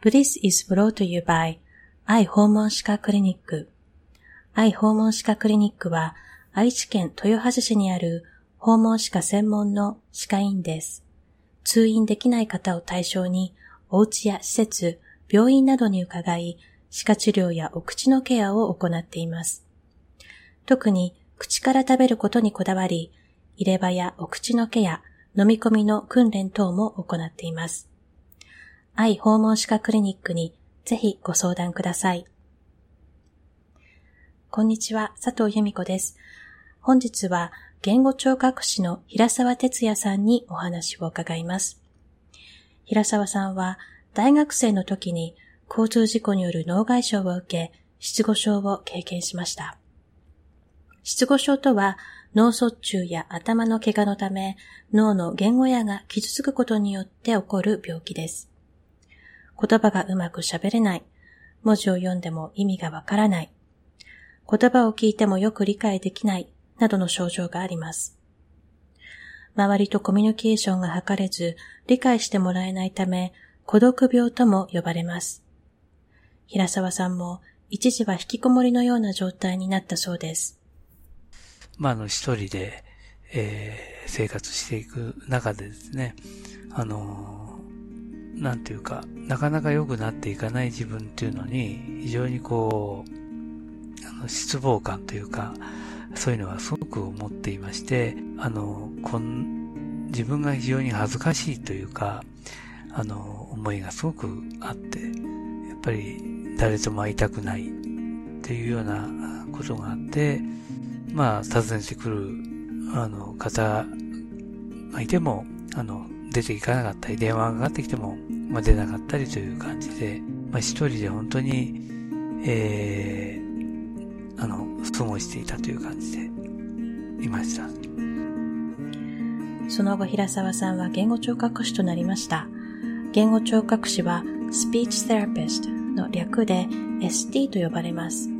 Bliss is brought to you by 愛訪問歯科クリニック。愛訪問歯科クリニックは愛知県豊橋市にある訪問歯科専門の歯科医院です。通院できない方を対象にお家や施設、病院などに伺い、歯科治療やお口のケアを行っています。特に口から食べることにこだわり、入れ歯やお口のケア、飲み込みの訓練等も行っています。愛訪問歯科クリニックにぜひご相談ください。こんにちは、佐藤由美子です。本日は言語聴覚士の平沢哲也さんにお話を伺います。平沢さんは大学生の時に交通事故による脳外傷を受け、失語症を経験しました。失語症とは脳卒中や頭の怪我のため脳の言語野が傷つくことによって起こる病気です。言葉がうまく喋れない。文字を読んでも意味がわからない。言葉を聞いてもよく理解できない。などの症状があります。周りとコミュニケーションが図れず、理解してもらえないため、孤独病とも呼ばれます。平沢さんも一時は引きこもりのような状態になったそうです。まあ、あの、一人で、えー、生活していく中でですね、あのなんていうか、なかなか良くなっていかない自分っていうのに、非常にこう、あの失望感というか、そういうのはすごく思っていまして、あの、こん自分が非常に恥ずかしいというか、あの、思いがすごくあって、やっぱり誰とも会いたくないっていうようなことがあって、まあ、訪ねてくる、あの、方がいても、あの、出ていかなかったり、電話がかかってきても、まあ、出なかったりという感じで、まあ、一人で本当に、えー、あの、過ごしていたという感じで、いました。その後、平沢さんは言語聴覚士となりました。言語聴覚士は、スピーチセラピストの略で ST と呼ばれます。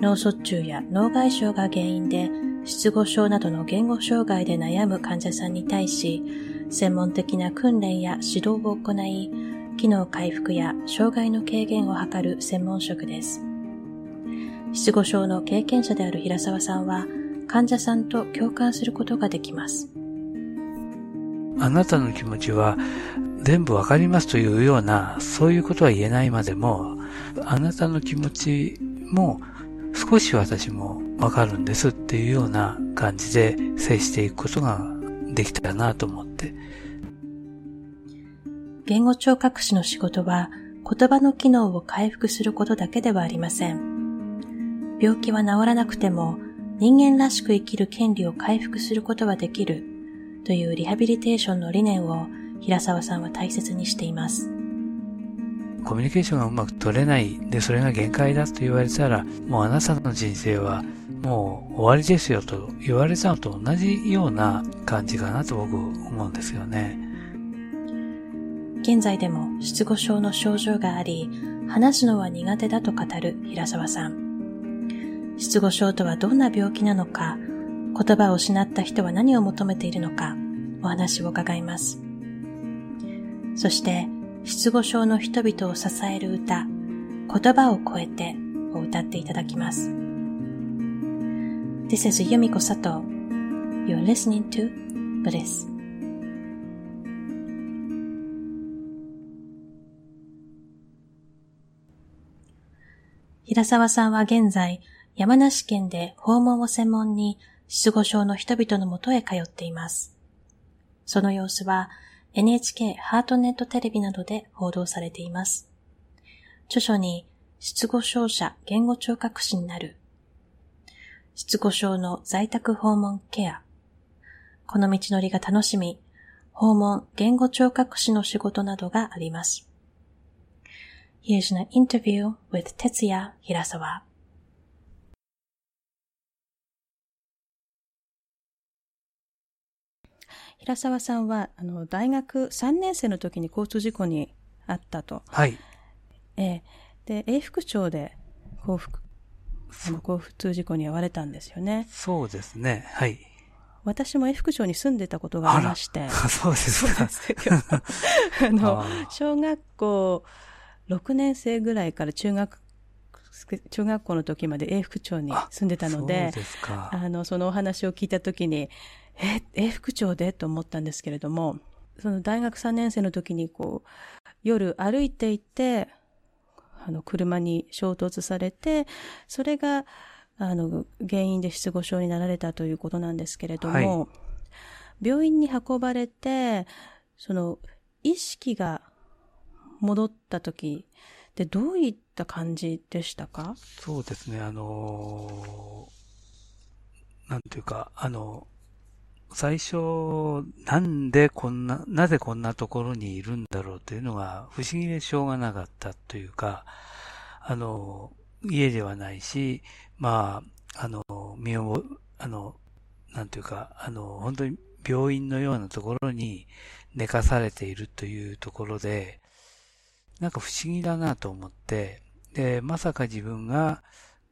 脳卒中や脳外傷が原因で、失語症などの言語障害で悩む患者さんに対し、専門的な訓練や指導を行い、機能回復や障害の軽減を図る専門職です。失語症の経験者である平沢さんは、患者さんと共感することができます。あなたの気持ちは全部わかりますというような、そういうことは言えないまでも、あなたの気持ちも少し私もわかるんですっていうような感じで接していくことができたらなと思って。言語聴覚士の仕事は言葉の機能を回復することだけではありません。病気は治らなくても人間らしく生きる権利を回復することはできるというリハビリテーションの理念を平沢さんは大切にしています。コミュニケーションがうまく取れない、で、それが限界だと言われたら、もうあなたの人生はもう終わりですよと言われたのと同じような感じかなと僕思うんですよね。現在でも失語症の症状があり、話すのは苦手だと語る平沢さん。失語症とはどんな病気なのか、言葉を失った人は何を求めているのか、お話を伺います。そして、失語症の人々を支える歌、言葉を超えてを歌っていただきます。This is Yumiko Sato. You're listening to Bliss. 平沢さんは現在、山梨県で訪問を専門に失語症の人々のもとへ通っています。その様子は NHK ハートネットテレビなどで報道されています。著書に失語症者言語聴覚士になる失語症の在宅訪問ケア。この道のりが楽しみ、訪問、言語聴覚士の仕事などがあります。Here's an interview with 哲也平沢。平沢さんは、あの、大学3年生の時に交通事故にあったと。はい。えー、で、永福町で幸福あの交通事故に遭われたんですよね。そうですね。はい。私も永福町に住んでたことがありまして。そうですか。あの、小学校6年生ぐらいから中学、中学校の時まで永福町に住んでたので。あの、そのお話を聞いた時に、え、永福町で？と思ったんですけれども、その大学3年生の時にこう、夜歩いていて、あの、車に衝突されて、それが、あの、原因で失語症になられたということなんですけれども、はい、病院に運ばれて、その、意識が戻った時でどういった感じでしたか？そうですね、あのー、なんていうか、あの、最初、なんでこんな、なぜこんなところにいるんだろうというのが不思議でしょうがなかったというか、あの、家ではないし、まあ、あの、身を、あの、なんていうか、あの、本当に病院のようなところに寝かされているというところで、なんか不思議だなと思って、で、まさか自分が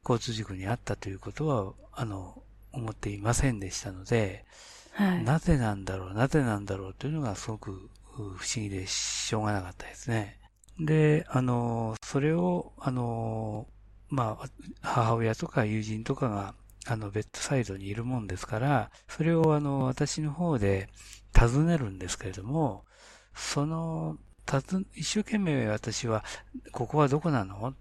交通事故に遭ったということは、あの、思っていませんでしたので、はい、なぜなんだろう、なぜなんだろうというのがすごく不思議でしょうがなかったですね。で、あの、それを、あの、まあ、母親とか友人とかが、あの、ベッドサイドにいるもんですから、それをあの、私の方で尋ねるんですけれども、その、たず、一生懸命私は、ここはどこなの？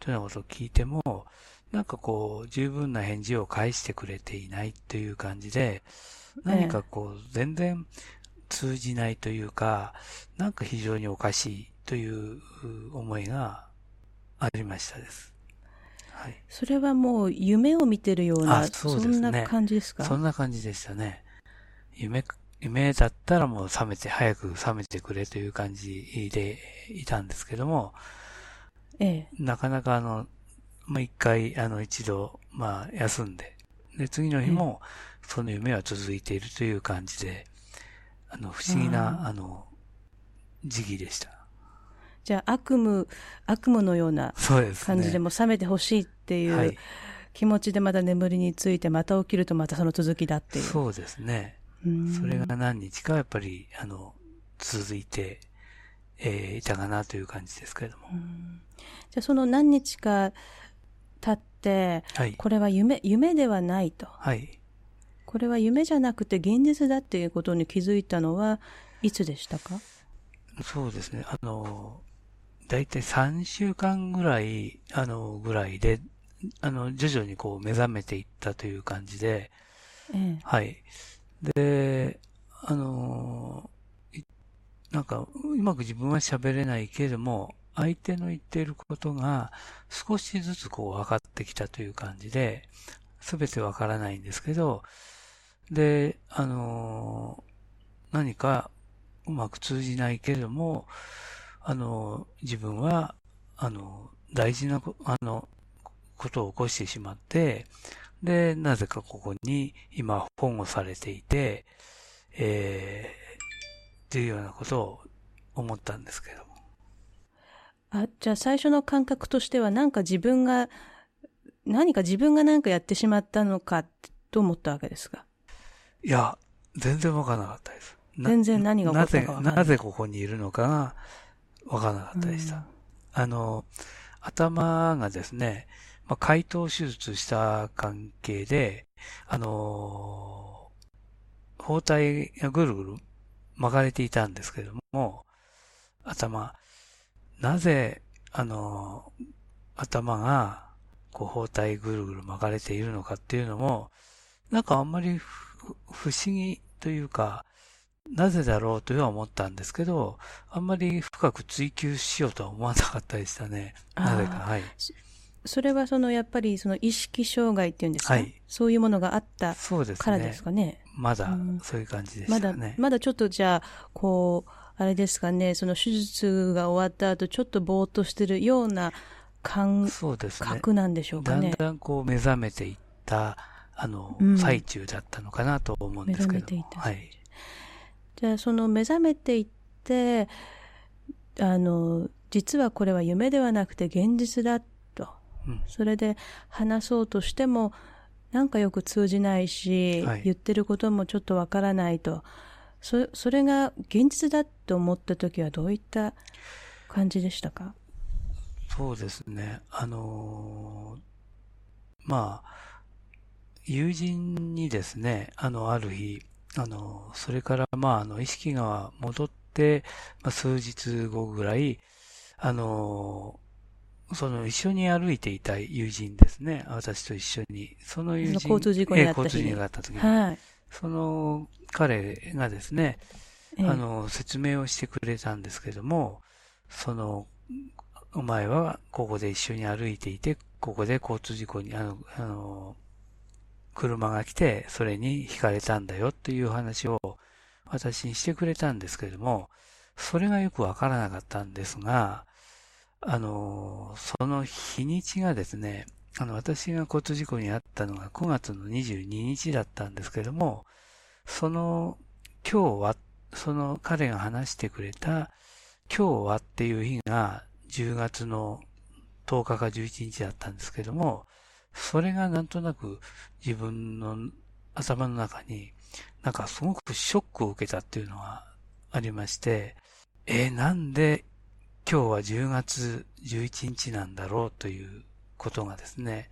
というようなことを聞いても、なんかこう、十分な返事を返してくれていないという感じで、何かこう、全然通じないというか、なんか非常におかしいという思いがありましたです。はい。それはもう夢を見てるような、そね、そんな感じですか？そんな感じでしたね。夢、夢だったらもう覚めて、早く覚めてくれという感じでいたんですけども、ええ。なかなかあの、まあ、一回、あの、一度、まあ、休んで、で、次の日も、その夢は続いているという感じで、あの、不思議な、あの、時期でした。じゃあ、悪夢、悪夢のような感じでも覚めてほしいっていう気持ちでまた眠りについて、また起きるとまたその続きだっていう。そうですね。それが何日かやっぱり、あの、続いて、えー、いたかなという感じですけれども。じゃあ、その何日か経って、はい、これは夢、夢ではないと。はい。これは夢じゃなくて現実だっていうことに気づいたのはいつでしたか？そうですね。あの、だいたい3週間ぐらい、あの、ぐらいで、あの、徐々にこう目覚めていったという感じで、ええ、はい。で、あの、なんか、うまく自分は喋れないけれども、相手の言っていることが少しずつこう分かってきたという感じで、すべて分からないんですけど、で、あの、何かうまく通じないけれども、あの、自分は、あの、大事な、あの、ことを起こしてしまって、で、なぜかここに今保護されていて、えー、っていうようなことを思ったんですけども。あ、じゃあ最初の感覚としてはなんか自分が、何か自分が何かやってしまったのかと思ったわけですが。いや、全然わからなかったです。全然何が起こったかかなぜ、なぜここにいるのかがわからなかったでした。うん、あの、頭がですね、まあ、解凍手術した関係で、あのー、包帯がぐるぐる巻かれていたんですけれども、頭、なぜ、あのー、頭が、こう、包帯ぐるぐる巻かれているのかっていうのも、なんかあんまり不思議というか、なぜだろうとは思ったんですけど、あんまり深く追求しようとは思わなかったでしたね。なぜか、はい。それはそのやっぱりその意識障害っていうんですか、はい、そういうものがあったからですかね？ねまだそういう感じでしたね、まだ、まだちょっとじゃあ、こう、あれですかね、その手術が終わった後、ちょっとぼーっとしてるような感覚なんでしょうかね？だんだんこう目覚めていった、あの、うん、最中だったのかなと思うんですけど。目覚めていた。はい。じゃあその目覚めていって、あの、実はこれは夢ではなくて現実だそれで話そうとしても、なんかよく通じないし、はい、言ってることもちょっとわからないと。そそれが現実だと思った時はどういった感じでしたか？そうですね。あのー、まあ、友人にですね、あの、ある日、あの、それから、まあ、あの、意識が戻って、まあ、数日後ぐらい、あの、その一緒に歩いていた友人ですね。私と一緒に。その友人。交通事故にあった交通事故があった時に。はい。その彼がですね、あの、説明をしてくれたんですけども、その、お前はここで一緒に歩いていて、ここで交通事故に、あの、あの、車が来て、それに惹かれたんだよっていう話を私にしてくれたんですけれども、それがよくわからなかったんですが、あの、その日にちがですね、あの、私が交通事故に遭ったのが9月の22日だったんですけれども、その、今日は、その彼が話してくれた、今日はっていう日が10月の10日か11日だったんですけども、それがなんとなく自分の頭の中に、なんかすごくショックを受けたっていうのがありまして、えー、なんで今日は10月11日なんだろうということがですね、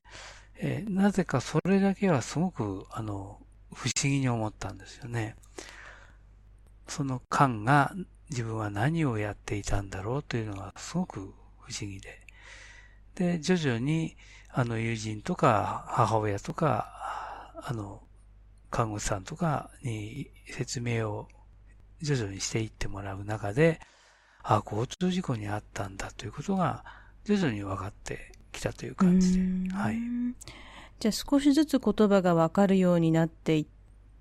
えー、なぜかそれだけはすごく、あの、不思議に思ったんですよね。その間が自分は何をやっていたんだろうというのがすごく不思議で。で、徐々に、あの、友人とか母親とか、あの、看護師さんとかに説明を徐々にしていってもらう中で、あ、交通事故にあったんだということが徐々に分かってきたという感じで。はい。じゃあ少しずつ言葉が分かるようになっていっ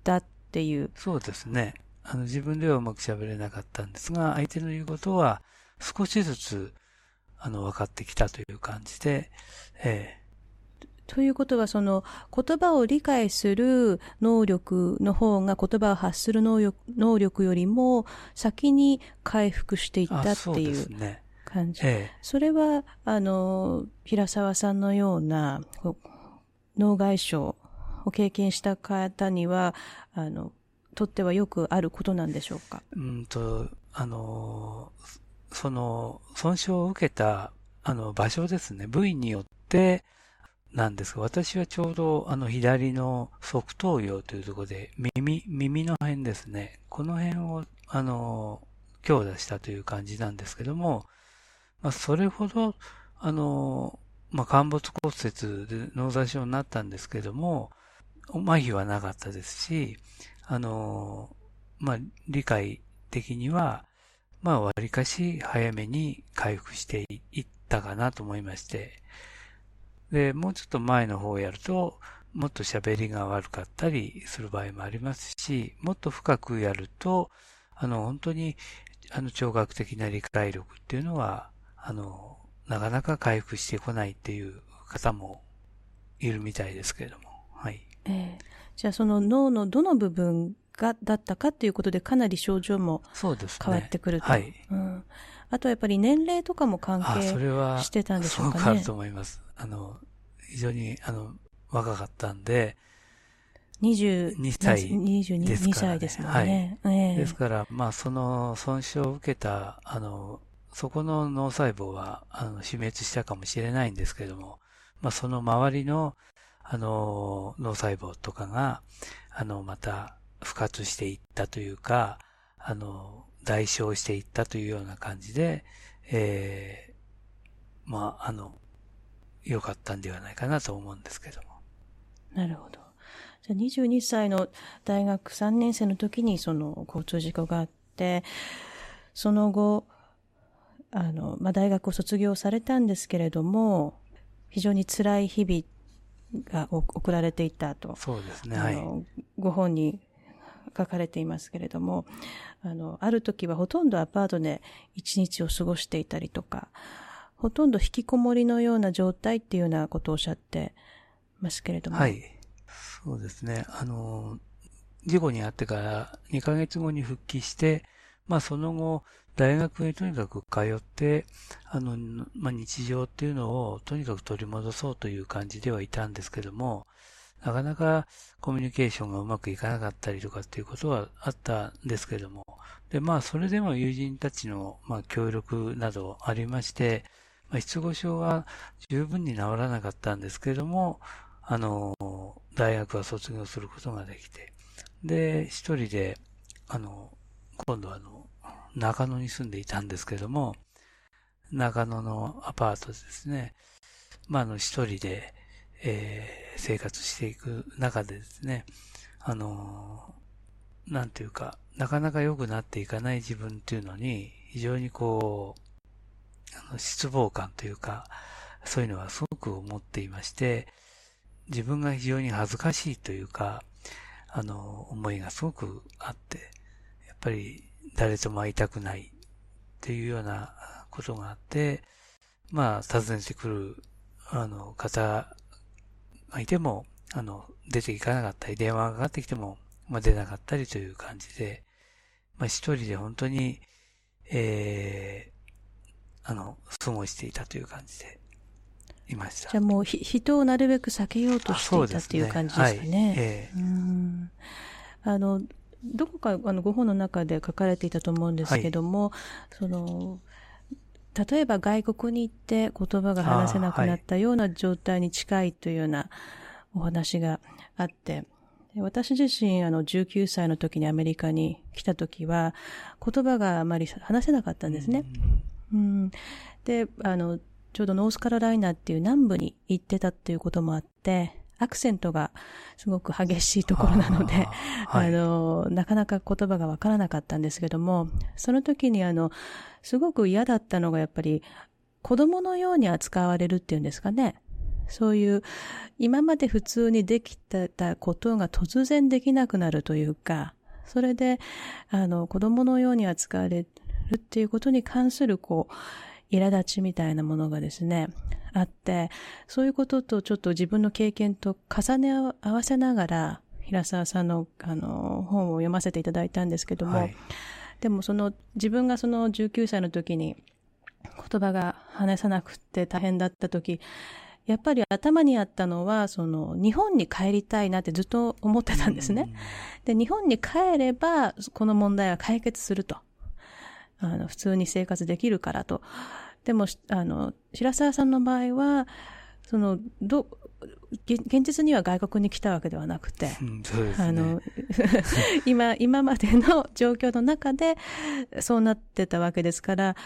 たっていう。そうですね。あの自分ではうまく喋れなかったんですが、相手の言うことは少しずつあの分かってきたという感じで、ええということは、その言葉を理解する能力の方が言葉を発する能力能力よりも先に回復していったっていう感じ。そ、ね。ええ、それは、あの、平沢さんのような脳外傷を経験した方には、あの、とってはよくあることなんでしょうか？うんと、あの、その、損傷を受けた、あの、場所ですね、部位によって、なんですが、私はちょうどあの左の側頭葉というところで耳、耳の辺ですね。この辺をあの、強打したという感じなんですけども、まあ、それほど、あの、まあ、陥没骨折で脳挫傷になったんですけども、麻痺はなかったですし、あの、まあ、理解的には、まあ、割かし早めに回復していったかなと思いまして、で、もうちょっと前の方をやると、もっと喋りが悪かったりする場合もありますし、もっと深くやると、あの、本当に、あの、聴覚的な理解力っていうのは、あの、なかなか回復してこないっていう方もいるみたいですけれども、はい。ええー、じゃあその脳のどの部分が、だったかっていうことでかなり症状も変わってくると。ね、はい。うん。あとやっぱり年齢とかも関係してたんでしょうかね。あると思います。あの、非常に、あの、若かったんで、22歳ですから、ね、歳ですね。はいえー、ですから、まあ、その損傷を受けた、あの、そこの脳細胞は、あの、死滅したかもしれないんですけれども、まあ、その周りの、あの、脳細胞とかが、あの、また、復活していったというか、あの、代償していったというような感じで、ええー、まあ、あの、良かったんではないかなと思うんですけども。なるほど。じゃあ22歳の大学3年生の時にその交通事故があって、その後、あの、まあ、大学を卒業されたんですけれども、非常に辛い日々が送られていたと。そうですね。はい。ご本に書かれていますけれども、あの、ある時はほとんどアパートで一日を過ごしていたりとか、ほとんど引きこもりのような状態っていうようなことをおっしゃってますけれども。はい。そうですね。あの、事故に遭ってから2ヶ月後に復帰して、まあその後、大学にとにかく通って、あの、まあ日常っていうのをとにかく取り戻そうという感じではいたんですけども、なかなかコミュニケーションがうまくいかなかったりとかっていうことはあったんですけども、で、まあそれでも友人たちの、まあ協力などありまして、まあ、失語症は十分に治らなかったんですけども、あの、大学は卒業することができて、で、一人で、あの、今度はあの、中野に住んでいたんですけども、中野のアパートですね、まあ、あの、一人で、えー、生活していく中でですね、あの、なんていうか、なかなか良くなっていかない自分っていうのに、非常にこう、あの失望感というか、そういうのはすごく思っていまして、自分が非常に恥ずかしいというか、あの、思いがすごくあって、やっぱり誰とも会いたくないっていうようなことがあって、まあ、訪ねてくる、あの、方いても、あの、出ていかなかったり、電話がかかってきても、まあ、出なかったりという感じで、まあ、一人で本当に、ええー、あの、過ごしていたという感じで、いました。じゃあもうひ、人をなるべく避けようとしていたっていう感じですかね。ね。はい、ええ。うんあの、どこかあのご本の中で書かれていたと思うんですけども、はい、その、例えば外国に行って言葉が話せなくなったような状態に近いというようなお話があって、私自身、あの、19歳の時にアメリカに来た時は、言葉があまり話せなかったんですね。うん、で、あの、ちょうどノースカロライナっていう南部に行ってたっていうこともあって、アクセントがすごく激しいところなので、あはい、あの、なかなか言葉がわからなかったんですけども、その時にあの、すごく嫌だったのがやっぱり子供のように扱われるっていうんですかね。そういう、今まで普通にできてたことが突然できなくなるというか、それで、あの、子供のように扱われるっていうことに関する、こう、苛立ちみたいなものがですね、あって、そういうこととちょっと自分の経験と重ね合わせながら、平沢さんの、あの、本を読ませていただいたんですけども、はい、でもその、自分がその19歳の時に、言葉が話さなくて大変だった時、やっぱり頭にあったのは、その、日本に帰りたいなってずっと思ってたんですね。で、日本に帰れば、この問題は解決すると。あの、普通に生活できるからと。でも、あの、白沢さんの場合は、その、ど、現実には外国に来たわけではなくて、うんね、あの、今、今までの状況の中で、そうなってたわけですから、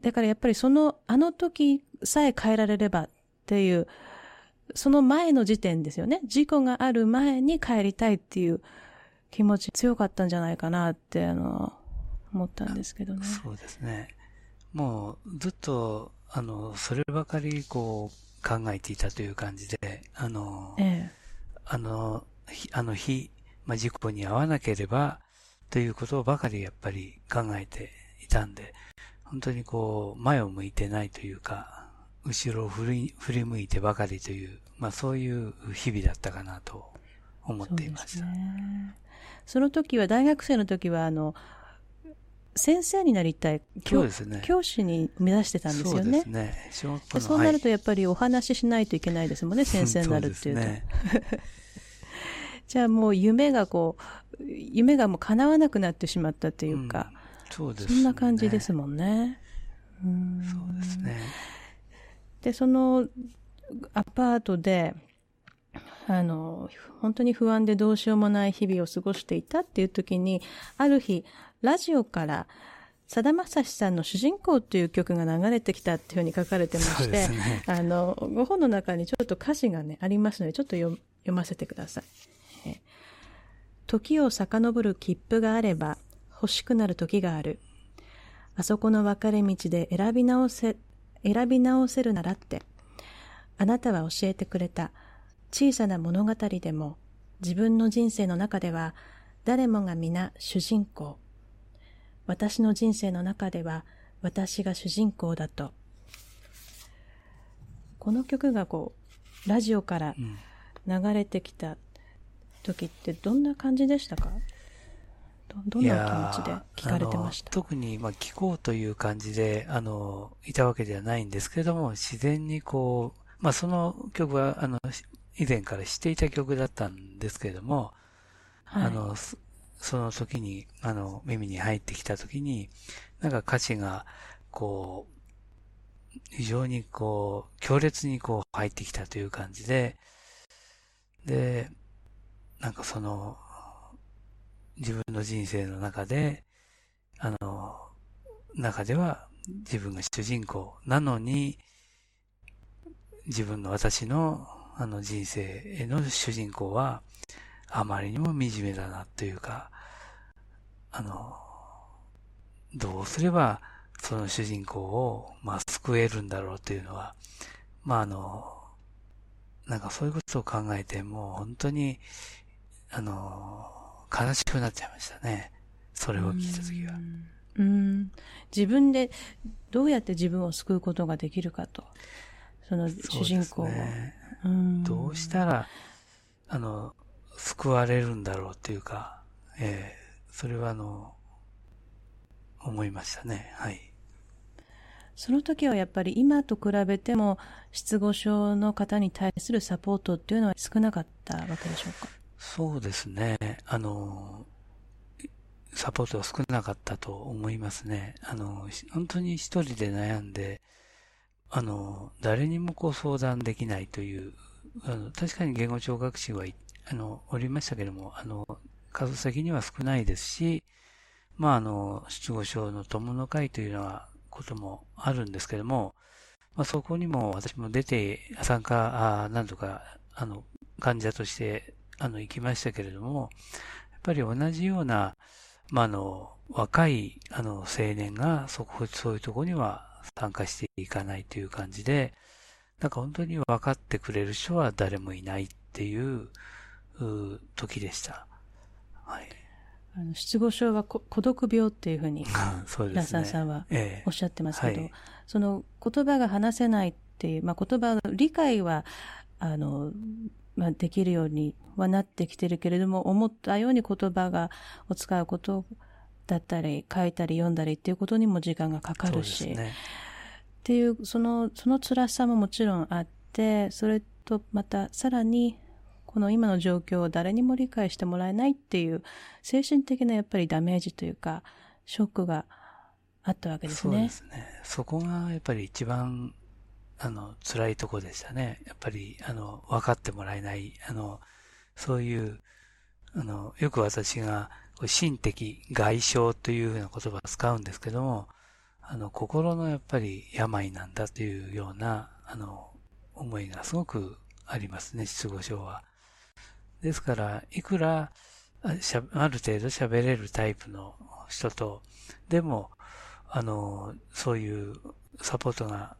だからやっぱりその、あの時さえ変えられればっていう、その前の時点ですよね。事故がある前に帰りたいっていう気持ち強かったんじゃないかなって、あの、思ったんですけどね。そうですね。もうずっと、あの、そればかりこう考えていたという感じで、あの、ええ、あの、あの日、まあ、事故に遭わなければということばかりやっぱり考えていたんで、本当にこう、前を向いてないというか、後ろを振り振り向いてばかりという、まあそういう日々だったかなと思っていました。そ,、ね、その時は、大学生の時は、あの、先生になりたい教,、ね、教師に目指してたんですよね。そうですね。そうなるとやっぱりお話ししないといけないですもんね、先生になるっていうと。ね、じゃあもう夢がこう、夢がもう叶わなくなってしまったというか、うん、そうです、ね、そんな感じですもんね。うんそうですね。で、そのアパートで、あの、本当に不安でどうしようもない日々を過ごしていたっていう時に、ある日、ラジオから、さだまさしさんの主人公っていう曲が流れてきたっていうふうに書かれてまして、ね、あの、ご本の中にちょっと歌詞がね、ありますので、ちょっと読ませてください。時を遡る切符があれば欲しくなる時がある。あそこの分かれ道で選び直せ、選び直せるならって、あなたは教えてくれた小さな物語でも自分の人生の中では誰もが皆主人公。私の人生の中では私が主人公だと。この曲がこう、ラジオから流れてきた時ってどんな感じでしたか、どんな気持ちで聞かれてました？特に、まあ、聞こうという感じで、あの、いたわけではないんですけれども、自然にこう、まあ、その曲は、あの、以前から知っていた曲だったんですけれども、はい、あの、その時に、あの、耳に入ってきた時に、なんか歌詞が、こう非常にこう、強烈にこう入ってきたという感じで、で、なんかその、自分の人生の中で、あの、中では自分が主人公なのに、自分の私のあの人生への主人公はあまりにも惨めだなというか、あの、どうすればその主人公を、まあ、救えるんだろうというのは、まあ、あの、なんかそういうことを考えて、もう本当に、あの、悲しくなっちゃいましたね。それを聞いたときは。うん。自分でどうやって自分を救うことができるかと。その主人公を。ね、どうしたら、あの、救われるんだろうっていうか、えー、それはあの、思いましたね。はい。その時はやっぱり今と比べても失語症の方に対するサポートっていうのは少なかったわけでしょうか？そうですね。あの、サポートは少なかったと思いますね。あの、本当に一人で悩んで、あの、誰にもこう相談できないという、あの確かに言語聴覚士は、あの、おりましたけれども、あの、数先には少ないですし、まあ、あの、失語症の友の会というのは、こともあるんですけども、まあ、そこにも私も出て、参加、あなんとか、あの、患者として、あの、行きましたけれども、やっぱり同じような、まあ、あの、若い、あの、青年が、そこ、そういうところには参加していかないという感じで、なんか本当に分かってくれる人は誰もいないってい、う時でした。はい。あの失語症は孤独病っていうふうに、そうですね。ラサさんはおっしゃってますけど、ええはい、その言葉が話せないっていう、まあ、言葉の理解は、あの、まあ、できるようにはなってきてるけれども、思ったように言葉が、を使うことだったり、書いたり読んだりっていうことにも時間がかかるし、ね、っていう、その、その辛さももちろんあって、それとまたさらに、この今の状況を誰にも理解してもらえないっていう精神的なやっぱりダメージというか、ショックがあったわけですね。そうですね。そこがやっぱり一番、あの、辛いとこでしたね。やっぱり、あの、分かってもらえない、あの、そういう、あの、よく私が、心的外傷というふうな言葉を使うんですけども、あの、心のやっぱり病なんだというような、あの、思いがすごくありますね、失語症は。ですから、いくら、ある程度喋れるタイプの人と、でも、あの、そういうサポートが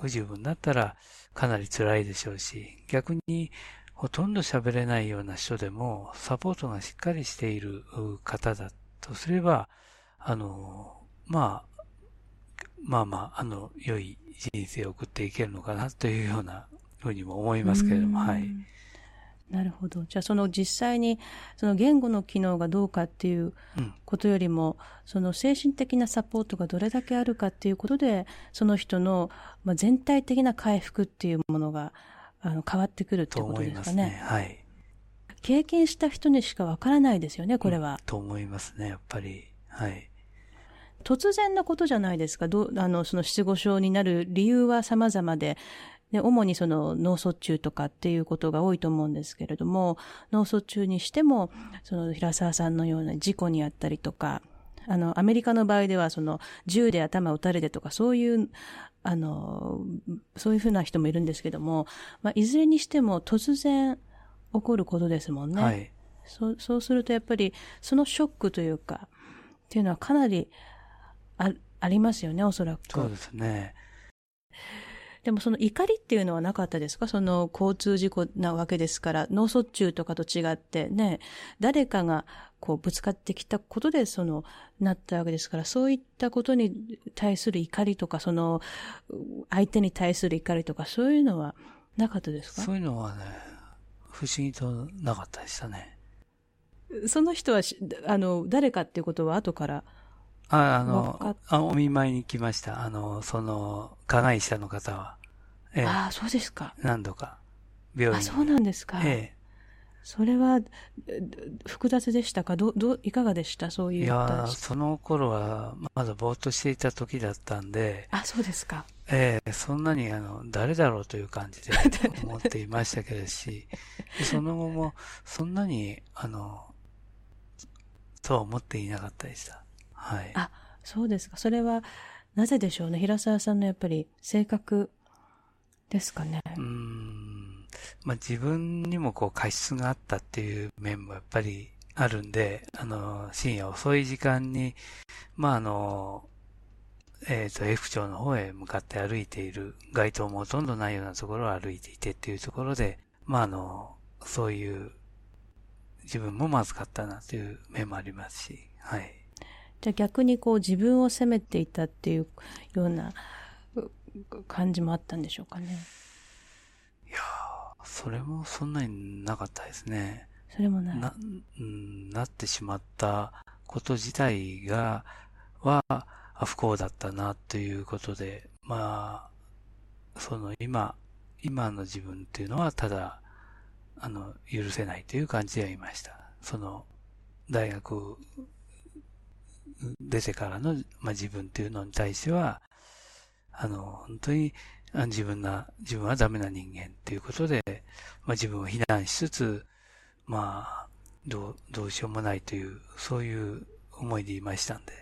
不十分だったらかなり辛いでしょうし、逆にほとんど喋れないような人でも、サポートがしっかりしている方だとすれば、あの、まあ、まあまあ、あの、良い人生を送っていけるのかなというようなふうにも思いますけれども、はい。なるほど。じゃあその実際にその言語の機能がどうかっていうことよりも、うん、その精神的なサポートがどれだけあるかっていうことで、その人のまあ全体的な回復っていうものがあの変わってくるっていうことですかね。ねはい。経験した人にしかわからないですよね、これは、うん、と思いますね、やっぱり。はい。突然なことじゃないですか。どあの、その失語症になる理由は様々で、で、主にその脳卒中とかっていうことが多いと思うんですけれども、脳卒中にしても、その平沢さんのような事故にあったりとか、あの、アメリカの場合では、その、銃で頭を撃たれてとか、そういう、あの、そういうふうな人もいるんですけども、まあ、いずれにしても突然起こることですもんね。はい。そう、そうするとやっぱり、そのショックというか、っていうのはかなりあ、ありますよね、おそらく。そうですね。でもその怒りっていうのはなかったですか？その交通事故なわけですから、脳卒中とかと違ってね、誰かがこうぶつかってきたことでそのなったわけですから、そういったことに対する怒りとか、その相手に対する怒りとか、そういうのはなかったですか？そういうのはね、不思議となかったでしたね。その人は、あの、誰かっていうことは後からあ、あの、あお見舞いに来ました。あの、その、加害者の方は。ええ、ああ、そうですか。何度か。病院あ、そうなんですか。ええ。それは、複雑でしたか？ど、ど、いかがでした？そういう。いやその頃は、まだぼーっとしていた時だったんで。あ、そうですか。ええー、そんなに、あの、誰だろうという感じで 思っていましたけどし、その後も、そんなに、あの、とは思っていなかったでした。はい。あ、そうですか。それは、なぜでしょうね。平沢さんのやっぱり性格ですかね。うん。まあ、自分にもこう過失があったっていう面もやっぱりあるんで、あの、深夜遅い時間に、まあ、あの、えっ、ー、と、F 町の方へ向かって歩いている、街灯もほとんどないようなところを歩いていてっていうところで、まあ、あの、そういう自分もまずかったなという面もありますし、はい。じゃあ逆にこう自分を責めていたっていうような感じもあったんでしょうかね。いやー、それもそんなになかったですね。それもない。な、うん、なってしまったこと自体が、は、不幸だったなということで、まあ、その今、今の自分っていうのはただ、あの、許せないという感じではいました。その、大学出てからの、まあ、自分っていうのに対しては、あの、本当に自分な、自分はダメな人間っていうことで、まあ、自分を非難しつつ、まあ、どう、どうしようもないという、そういう思いでいましたんで。い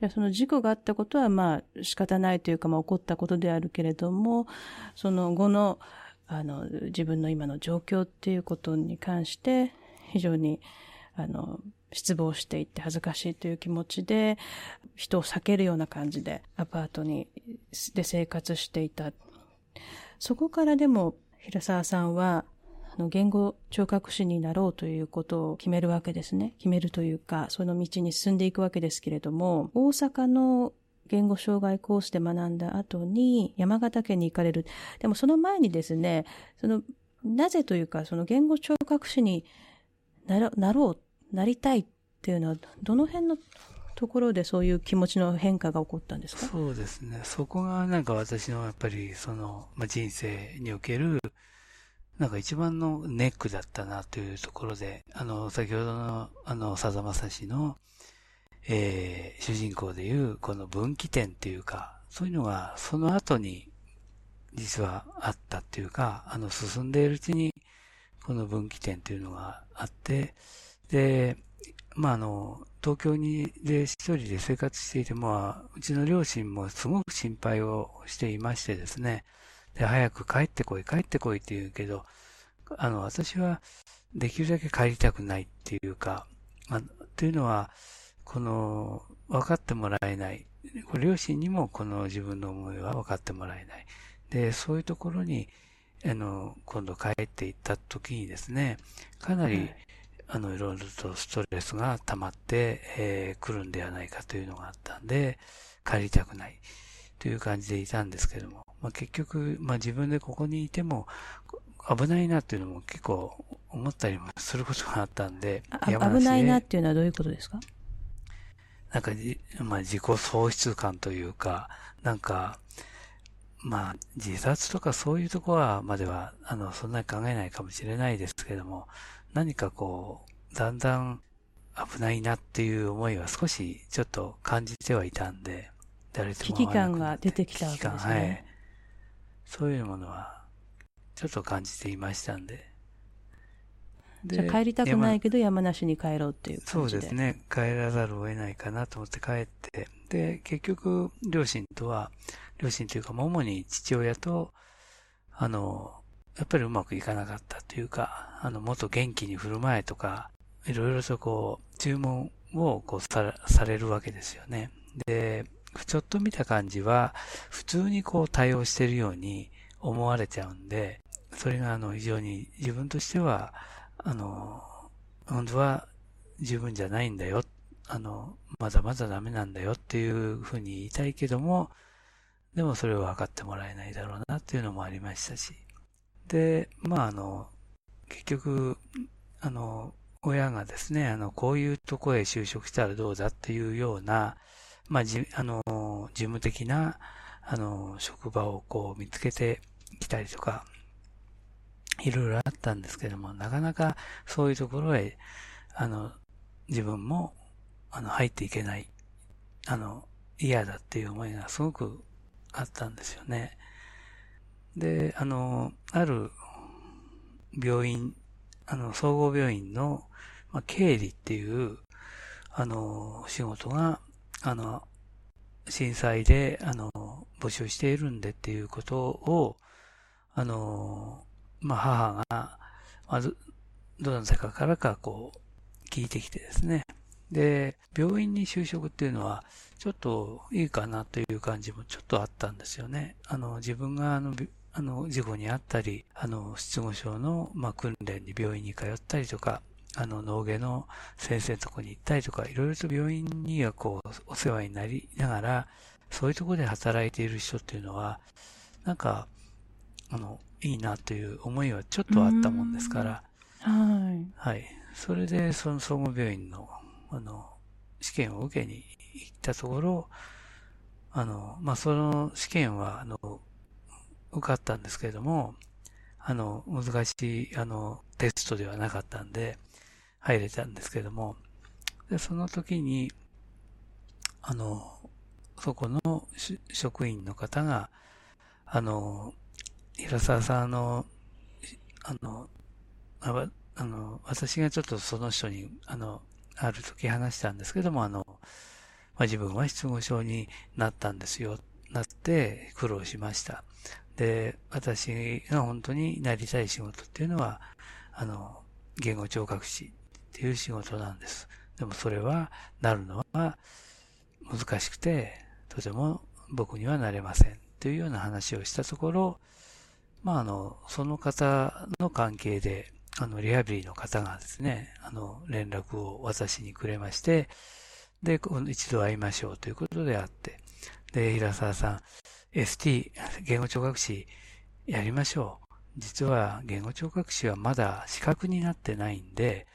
や、その事故があったことは、まあ、仕方ないというか、まあ、起こったことであるけれども、その後の、あの、自分の今の状況っていうことに関して、非常に、あの、失望していって恥ずかしいという気持ちで、人を避けるような感じでアパートに、で生活していた。そこからでも、平沢さんは、あの、言語聴覚士になろうということを決めるわけですね。決めるというか、その道に進んでいくわけですけれども、大阪の言語障害コースで学んだ後に山形県に行かれる。でもその前にですね、その、なぜというか、その言語聴覚士になろうなりたいっていうのは、どの辺のところでそういう気持ちの変化が起こったんですか？そうですね。そこがなんか私のやっぱりその、まあ、人生における、なんか一番のネックだったなというところで、あの、先ほどの、あの、さざまさしの、えー、主人公でいうこの分岐点っていうか、そういうのがその後に実はあったっていうか、あの、進んでいるうちに、この分岐点っていうのがあって、で、まあ、あの、東京にで一人で生活していて、まあ、うちの両親もすごく心配をしていましてですね、で、早く帰ってこい、帰ってこいって言うけど、あの、私はできるだけ帰りたくないっていうか、まあというのは、この、分かってもらえない。両親にもこの自分の思いは分かってもらえない。で、そういうところに、あの、今度帰っていった時にですね、かなり、あの、いろいろとストレスが溜まって、えー、来るんではないかというのがあったんで、帰りたくないという感じでいたんですけども、まあ、結局、まあ、自分でここにいても危ないなっていうのも結構思ったりもすることがあったんで、危ないなっていうのはどういうことですか？なんか、まあ、自己喪失感というか、なんか、まあ、自殺とかそういうところまでは、あの、そんなに考えないかもしれないですけども、何かこう、だんだん危ないなっていう思いは少しちょっと感じてはいたんで、誰とも危機感が出てきたわけですね。はい。そういうものは、ちょっと感じていましたんで。じゃあ帰りたくないけど山梨に帰ろうっていうそうですね。帰らざるを得ないかなと思って帰って、で、結局、両親とは、両親というか、主に父親と、あの、やっぱりうまくいかなかったというか、あの、もっと元気に振る舞えとか、いろいろとこう、注文をこうさされるわけですよね。で、ちょっと見た感じは、普通にこう対応してるように思われちゃうんで、それがあの非常に自分としては、あの、本当は十分じゃないんだよ。あの、まだまだダメなんだよっていうふうに言いたいけども、でもそれを分かってもらえないだろうなっていうのもありましたし。で、まあ、あの、結局、あの、親がですね、あの、こういうとこへ就職したらどうだっていうような、まあ、じ、あの、事務的な、あの、職場をこう見つけてきたりとか、いろいろあったんですけども、なかなかそういうところへ、あの、自分も、あの、入っていけない、あの、嫌だっていう思いがすごくあったんですよね。で、あの、ある病院、あの、総合病院の、まあ、経理っていう、あの、仕事が、あの、震災で、あの、募集しているんでっていうことを、あの、まあ、母が、まず、どなたかからか、こう、聞いてきてですね。で、病院に就職っていうのは、ちょっといいかなという感じもちょっとあったんですよね。あの、自分があの、あの、事故にあったり、あの、失語症の、まあ、訓練に病院に通ったりとか、あの、脳外の先生のとこに行ったりとか、いろいろと病院にはこう、お世話になりながら、そういうところで働いている人っていうのは、なんか、あの、いいなという思いはちょっとあったもんですから、はい。はい。それで、その総合病院の、あの、試験を受けに行ったところ、あの、まあ、その試験は、あの、受かったんですけれども、あの、難しい、あの、テストではなかったんで、入れたんですけれども、で、その時に、あの、そこの職員の方が、あの、平沢さん、の、あの、ああの、私がちょっとその人に、あの、ある時話したんですけども、あの、まあ、自分は失語症になったんですよ、なって苦労しました。で、私が本当になりたい仕事っていうのは、あの、言語聴覚士っていう仕事なんです。でもそれは、なるのは難しくて、とても僕にはなれません。というような話をしたところ、まあ、あの、その方の関係で、あの、リハビリの方がですね、あの、連絡を私にくれまして、で、一度会いましょうということであって、で、平沢さん、ST、言語聴覚士やりましょう。実は言語聴覚士はまだ資格になってないんで、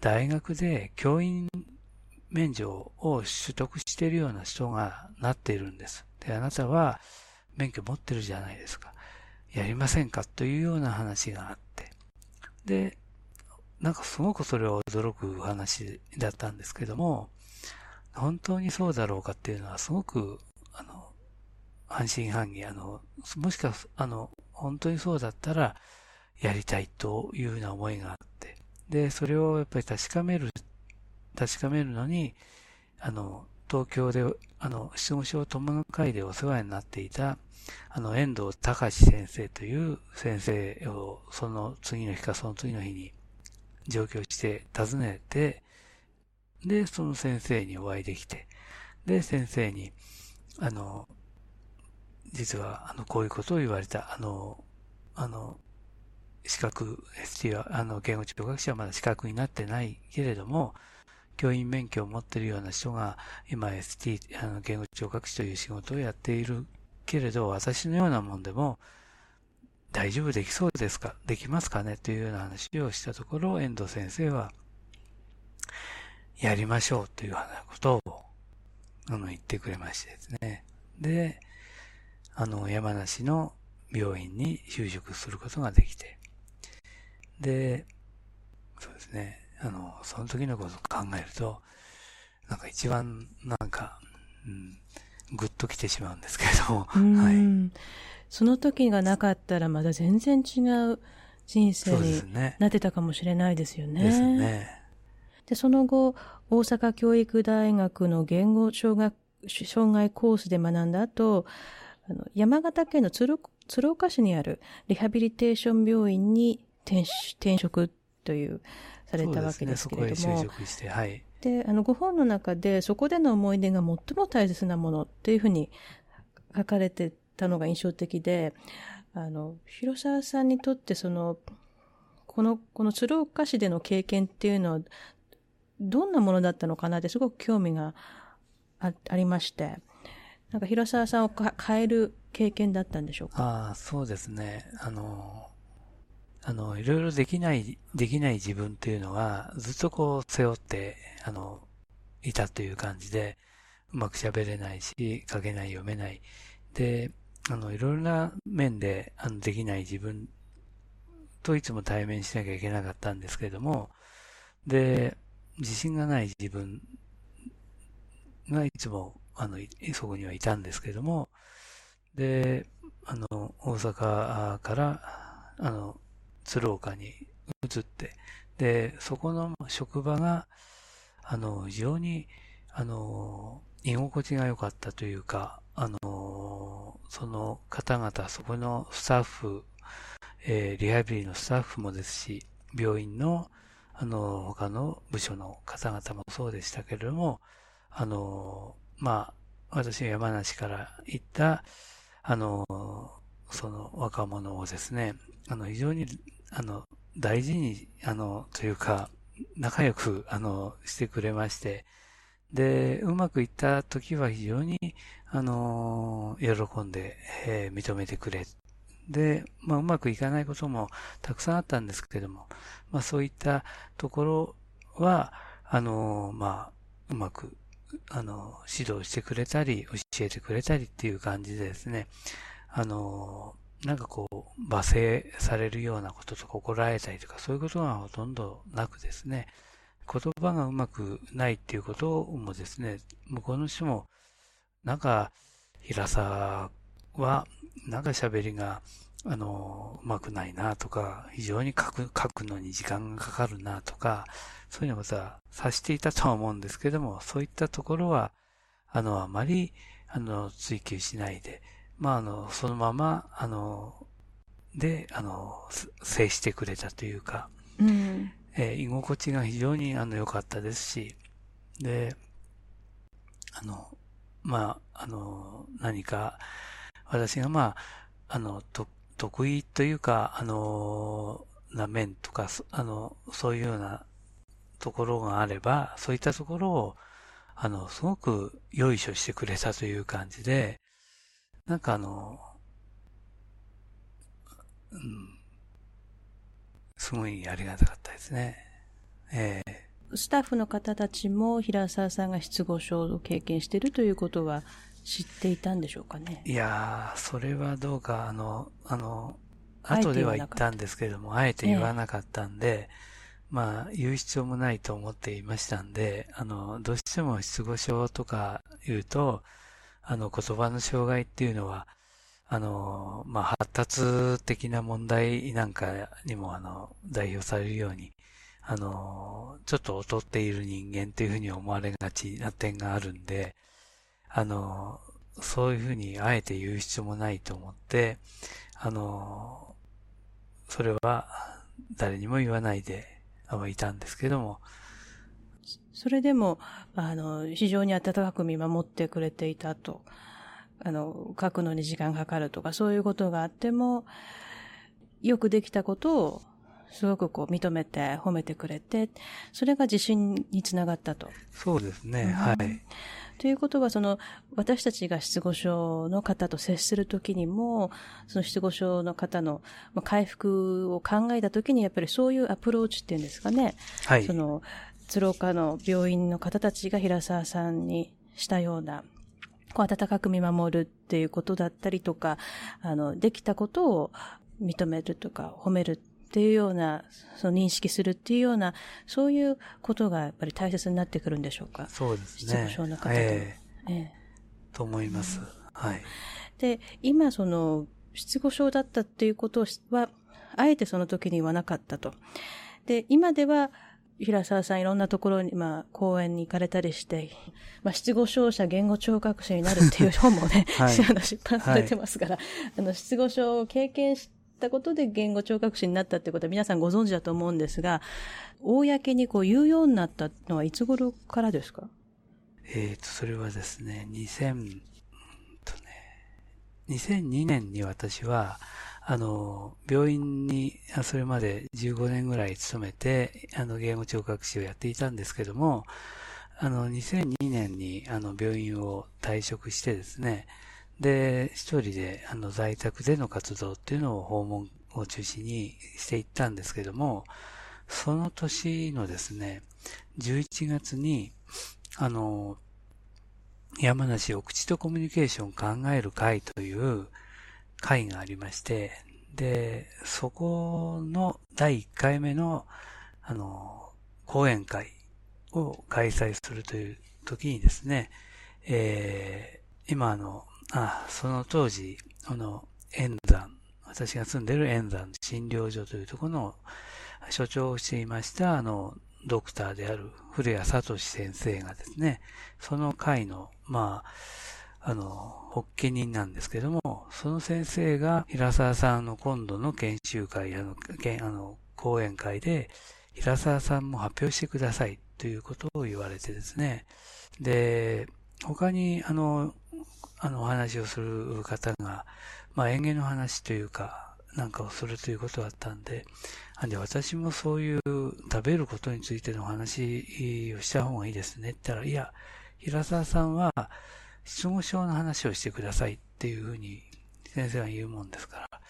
大学で教員免除を取得しているような人がなっているんです。で、あなたは免許持ってるじゃないですか。やりませんか？というような話があって。で、なんかすごくそれは驚く話だったんですけども、本当にそうだろうかっていうのはすごく、半信半疑、あの、もしか、あの、本当にそうだったら、やりたいというような思いがあって、で、それをやっぱり確かめる、確かめるのに、あの、東京で、あの、質問症友の会でお世話になっていた、あの、遠藤隆先生という先生を、その次の日かその次の日に上京して訪ねて、で、その先生にお会いできて、で、先生に、あの、実は、あの、こういうことを言われた。あの、あの、資格、ST は、あの、言語聴覚士はまだ資格になってないけれども、教員免許を持っているような人が、今 ST、あの、言語聴覚士という仕事をやっているけれど、私のようなもんでも、大丈夫できそうですか？できますかね？というような話をしたところ、遠藤先生は、やりましょうというようなことを、あの、言ってくれましてですね。で、あの、山梨の病院に就職することができて、で、そうですね、あの、その時のことを考えると、なんか一番、なんか、うん、ぐっと来てしまうんですけれども、はい。その時がなかったらまだ全然違う人生になってたかもしれないですよね。ですね。で、その後、大阪教育大学の言語障害障害コースで学んだ後、あの山形県の鶴鶴岡市にあるリハビリテーション病院に転転職という、されたわけですけれども。そ、ね、こへ就職して、はい。で、あの、ご本の中で、そこでの思い出が最も大切なものっていうふうに書かれてたのが印象的で、あの、広沢さんにとってその、この、この鶴岡市での経験っていうのは、どんなものだったのかなってすごく興味があありまして、なんか広沢さんを変える経験だったんでしょうか？ああ、そうですね。あの、あの、いろいろできない、できない自分っていうのは、ずっとこう背負って、あの、いたという感じで、うまく喋れないし、書けない、読めない。で、あの、いろいろな面で、あの、できない自分といつも対面しなきゃいけなかったんですけれども、で、自信がない自分がいつも、あの、そこにはいたんですけれども、で、あの、大阪から、あの、鶴岡に移って、で、そこの職場が、あの、非常に、あの、居心地が良かったというか、あの、その方々、そこのスタッフ、えー、リハビリのスタッフもですし、病院の、あの、他の部署の方々もそうでしたけれども、あの、まあ、私が山梨から行った、あの、その若者をですね、あの、非常に、あの、大事に、あの、というか、仲良く、あの、してくれまして、で、うまくいった時は非常に、あの、喜んで、えー、認めてくれ。で、まあ、うまくいかないこともたくさんあったんですけれども、まあ、そういったところは、あの、まあ、うまく、あの、指導してくれたり、教えてくれたりっていう感じでですね、あの、なんかこう、罵声されるようなこととか怒られたりとか、そういうことがほとんどなくですね、言葉がうまくないっていうこともですね、向こうの人も、なんか、平沢は、なんか喋りが、あの、うまくないなとか、非常に書く、書くのに時間がかかるなとか、そういうのもさ、察していたとは思うんですけども、そういったところは、あの、あまり、あの、追求しないで、まあ、あの、そのまま、あの、で、あの、制してくれたというか、うん、えー、居心地が非常にあの良かったですし、で、あの、まあ、あの、何か、私がまあ、あの、と、得意というか、あの、な面とか、あの、そういうようなところがあれば、そういったところを、あの、すごくよいしょしてくれたという感じで、なんかあの、うん、すごいありがたかったですね。ええー、スタッフの方たちも平沢さんが失語症を経験しているということは知っていたんでしょうかね。いやー、それはどうか、あの、あの、後では言ったんですけれども、あえて言わなかったんで、えまあ、言う必要もないと思っていましたんで、あの、どうしても失語症とか言うと、あの、言葉の障害っていうのは、あの、まあ、発達的な問題なんかにも、あの、代表されるように、あの、ちょっと劣っている人間というふうに思われがちな点があるんで、あの、そういうふうにあえて言う必要もないと思って、あの、それは誰にも言わないでいたんですけども、それでも、あの、非常に温かく見守ってくれていたと。あの、書くのに時間かかるとか、そういうことがあっても、よくできたことを、すごくこう認めて、褒めてくれて、それが自信につながったと。そうですね、うん、はい。ということは、その、私たちが失語症の方と接するときにも、その失語症の方の回復を考えたときに、やっぱりそういうアプローチっていうんですかね。はい。その、鶴岡の病院の方たちが平沢さんにしたような、こう温かく見守るっていうことだったりとか、あの、できたことを認めるとか褒めるっていうような、その認識するっていうような、そういうことがやっぱり大切になってくるんでしょうか？そうですね。失語症の方と。えー、えー、と思います。はい。で、今その、失語症だったっていうことは、あえてその時に言わなかったと。で、今では、平沢さんいろんなところに、まあ、講演に行かれたりして、まあ、失語症者言語聴覚者になるっていう本もね、はい、出版されてますから、はい、あの、失語症を経験したことで言語聴覚士になったってことは皆さんご存知だと思うんですが、公にこう言うようになったのはいつ頃からですか？えっ、と、それはですね、2000、とね、2002年に私は、あの、病院に、それまで15年ぐらい勤めて、あの、言語聴覚士をやっていたんですけども、あの、2002年に、あの、病院を退職してですね、で、一人で、あの、在宅での活動っていうのを訪問を中心にしていったんですけども、その年のですね、11月に、あの、山梨お口とコミュニケーションを考える会という、会がありまして、で、そこの第1回目の、あの、講演会を開催するという時にですね、えー、今あの、あ、その当時、あの、円山、私が住んでる円山診療所というところの所長をしていました、あの、ドクターである古谷聡先生がですね、その会の、まあ、あの、発起人なんですけども、その先生が平沢さんの今度の研修会、あの、あの講演会で、平沢さんも発表してくださいということを言われてですね、で、他に、あの、あの、お話をする方が、まあ、園芸の話というか、なんかをするということだったんで、なんで私もそういう食べることについてのお話をした方がいいですねって言ったら、いや、平沢さんは失語症の話をしてくださいっていうふうに先生は言うもんですから、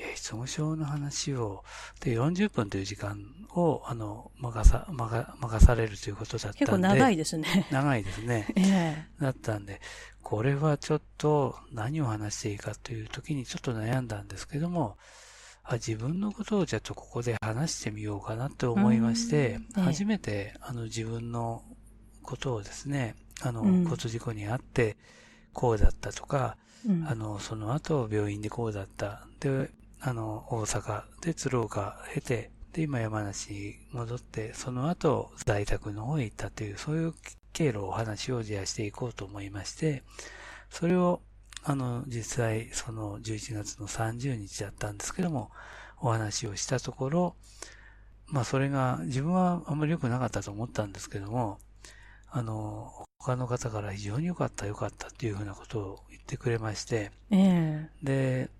えー、失語症の話を、で、40分という時間を、あの、任さ、任されるということだったんで。結構長いですね。長いですね。ええー、だったんで、これはちょっと何を話していいかという時にちょっと悩んだんですけども、あ自分のことをちょっとここで話してみようかなと思いまして、ええ、初めてあの自分のことをですね、あの、交通事故にあって、こうだったとか、うん、あの、その後病院でこうだった。で、あの、大阪で鶴岡経て、で、今山梨に戻って、その後在宅の方へ行ったという、そういう経路を話をじゃあしていこうと思いまして、それをあの、実際、その11月の30日だったんですけども、お話をしたところ、まあそれが自分はあんまり良くなかったと思ったんですけども、あの、他の方から非常に良かった良かったっていうふうなことを言ってくれまして、えー、で、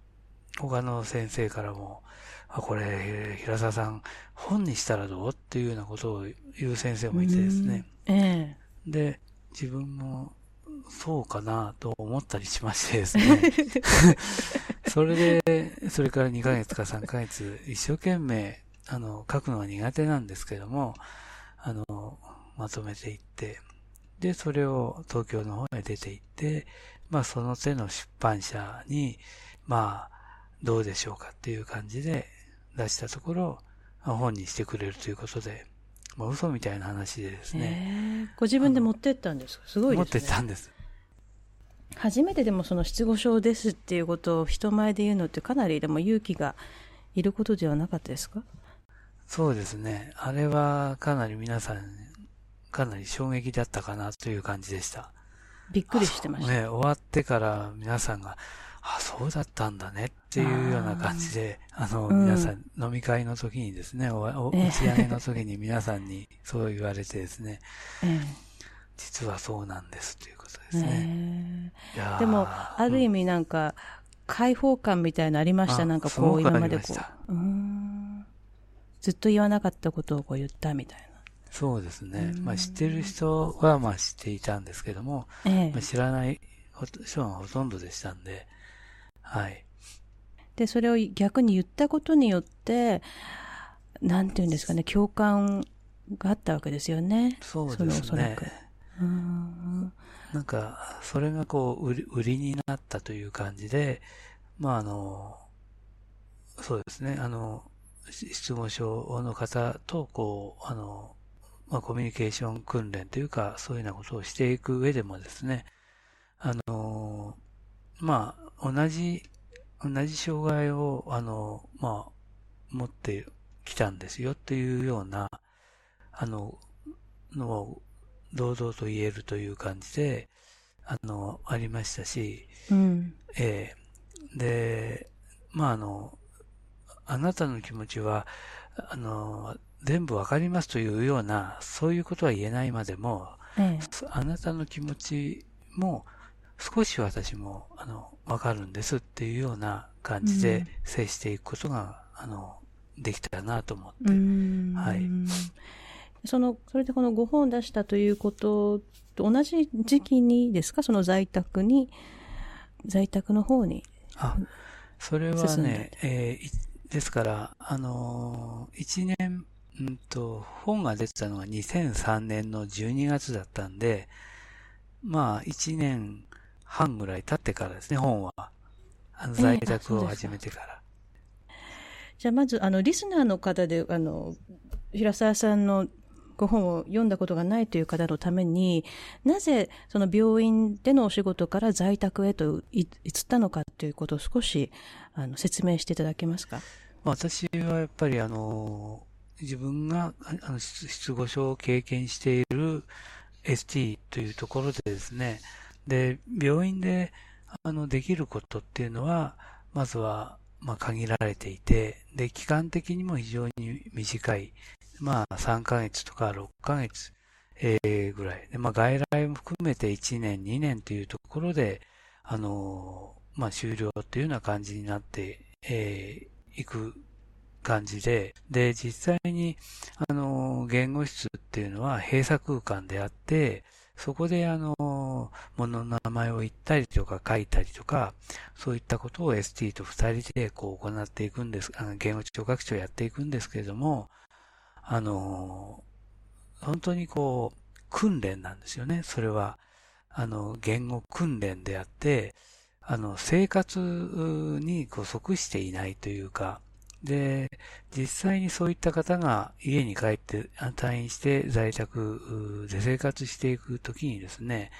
他の先生からも、あ、これ、平沢さん、本にしたらどう？っていうようなことを言う先生もいてですね。えー、で、自分もそうかなと思ったりしましてですね。それで、それから2ヶ月か3ヶ月、一生懸命、あの、書くのは苦手なんですけども、あの、まとめていって、で、それを東京の方へ出ていって、まあ、その手の出版社に、まあ、どうでしょうかっていう感じで出したところ、本にしてくれるということで、まあ、嘘みたいな話でですね。ご自分で持ってったんですか？すごいですね。持ってったんです。初めてでもその失語症ですっていうことを人前で言うのってかなりでも勇気がいることではなかったですか？そうですね。あれはかなり皆さん、かなり衝撃だったかなという感じでした。びっくりしてました。ね、終わってから皆さんが、あ、そうだったんだねっていうような感じで、あの、うん、皆さん飲み会の時にですね、おお打ち上げの時に皆さんにそう言われてですね、えー、実はそうなんですということですね。えー、でも、ある意味なんか、開放感みたいなのありました、なんかこう、今までこう。うん。ずっと言わなかったことをこう言ったみたいな。そうですね。まあ知ってる人はまあ知っていたんですけども、ええ、まあ、知らない人がほとんどでしたんで、はい。で、それを逆に言ったことによって、なんていうんですかね、共感があったわけですよね。そうですね。うんなんか、それがこう売り、売りになったという感じで、まああの、そうですね、あの、質問症の方と、こう、あの、まあコミュニケーション訓練というか、そういうようなことをしていく上でもですね、あの、まあ、同じ、同じ障害を、あの、まあ、持ってきたんですよっていうような、あの、のを堂々と言えるという感じで、あの、ありましたし、うん、ええ。ー、で、まあ、あの、あなたの気持ちは、あの、全部わかりますというような、そういうことは言えないまでも、ええ、あなたの気持ちも、少し私も、あの、わかるんですっていうような感じで接していくことが、うん、あの、できたなと思って。はい。その、それでこの5本出したということと同じ時期にですか？その在宅に、在宅の方に。あ、それはね、えー、ですから、あのー、1年、うんと、本が出てたのが2003年の12月だったんで、まあ、1年半ぐらい経ってからですね、本は。在宅を始めてから。じゃあまず、あの、リスナーの方で、あの、平沢さんのご本を読んだことがないという方のために、なぜその病院でのお仕事から在宅へと移ったのかということを少しあの説明していただけますか？私はやっぱりあの、自分があの失語症を経験している ST というところでですね、で、病院であのできることっていうのは、まずはまあ限られていて、で、期間的にも非常に短い、まあ3ヶ月とか6ヶ月、えー、ぐらい。で、まあ外来も含めて1年、2年というところで、あのー、まあ終了っていうような感じになって、えー、いく感じで、で、実際に、あの、言語室っていうのは閉鎖空間であって、そこであの、物の名前を言ったりとか書いたりとか、そういったことを ST と二人でこう行っていくんです、あの言語聴覚士をやっていくんですけれども、あの、本当にこう、訓練なんですよね。それは、あの、言語訓練であって、あの、生活にこう即していないというか、で、実際にそういった方が家に帰って退院して在宅で生活していくときにですね、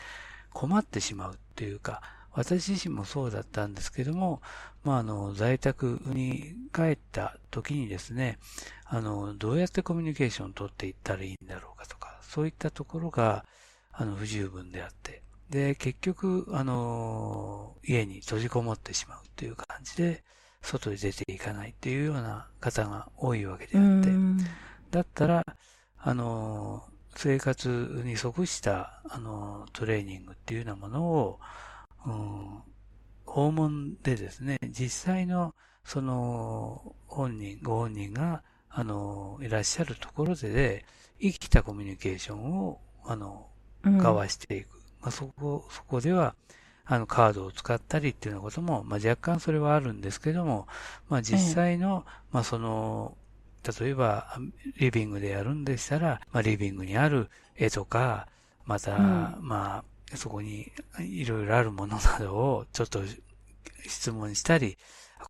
困ってしまうっていうか、私自身もそうだったんですけども、まあ、あの、在宅に帰った時にですね、あの、どうやってコミュニケーションを取っていったらいいんだろうかとか、そういったところが、あの、不十分であって、で、結局、あの、家に閉じこもってしまうという感じで、外に出ていかないっていうような方が多いわけであって、だったら、あの、生活に即した、あの、トレーニングっていうようなものを、うん、訪問でですね、実際の、その、本人、ご本人が、あの、いらっしゃるところでで、生きたコミュニケーションを、あの、交わしていく。うん、まあ、そこ、そこでは、あの、カードを使ったりっていうようなことも、まあ、若干それはあるんですけども、まあ、実際の、まあ、その、例えば、リビングでやるんでしたら、まあ、リビングにある絵とか、また、うん、まあ、そこにいろいろあるものなどをちょっと質問したり、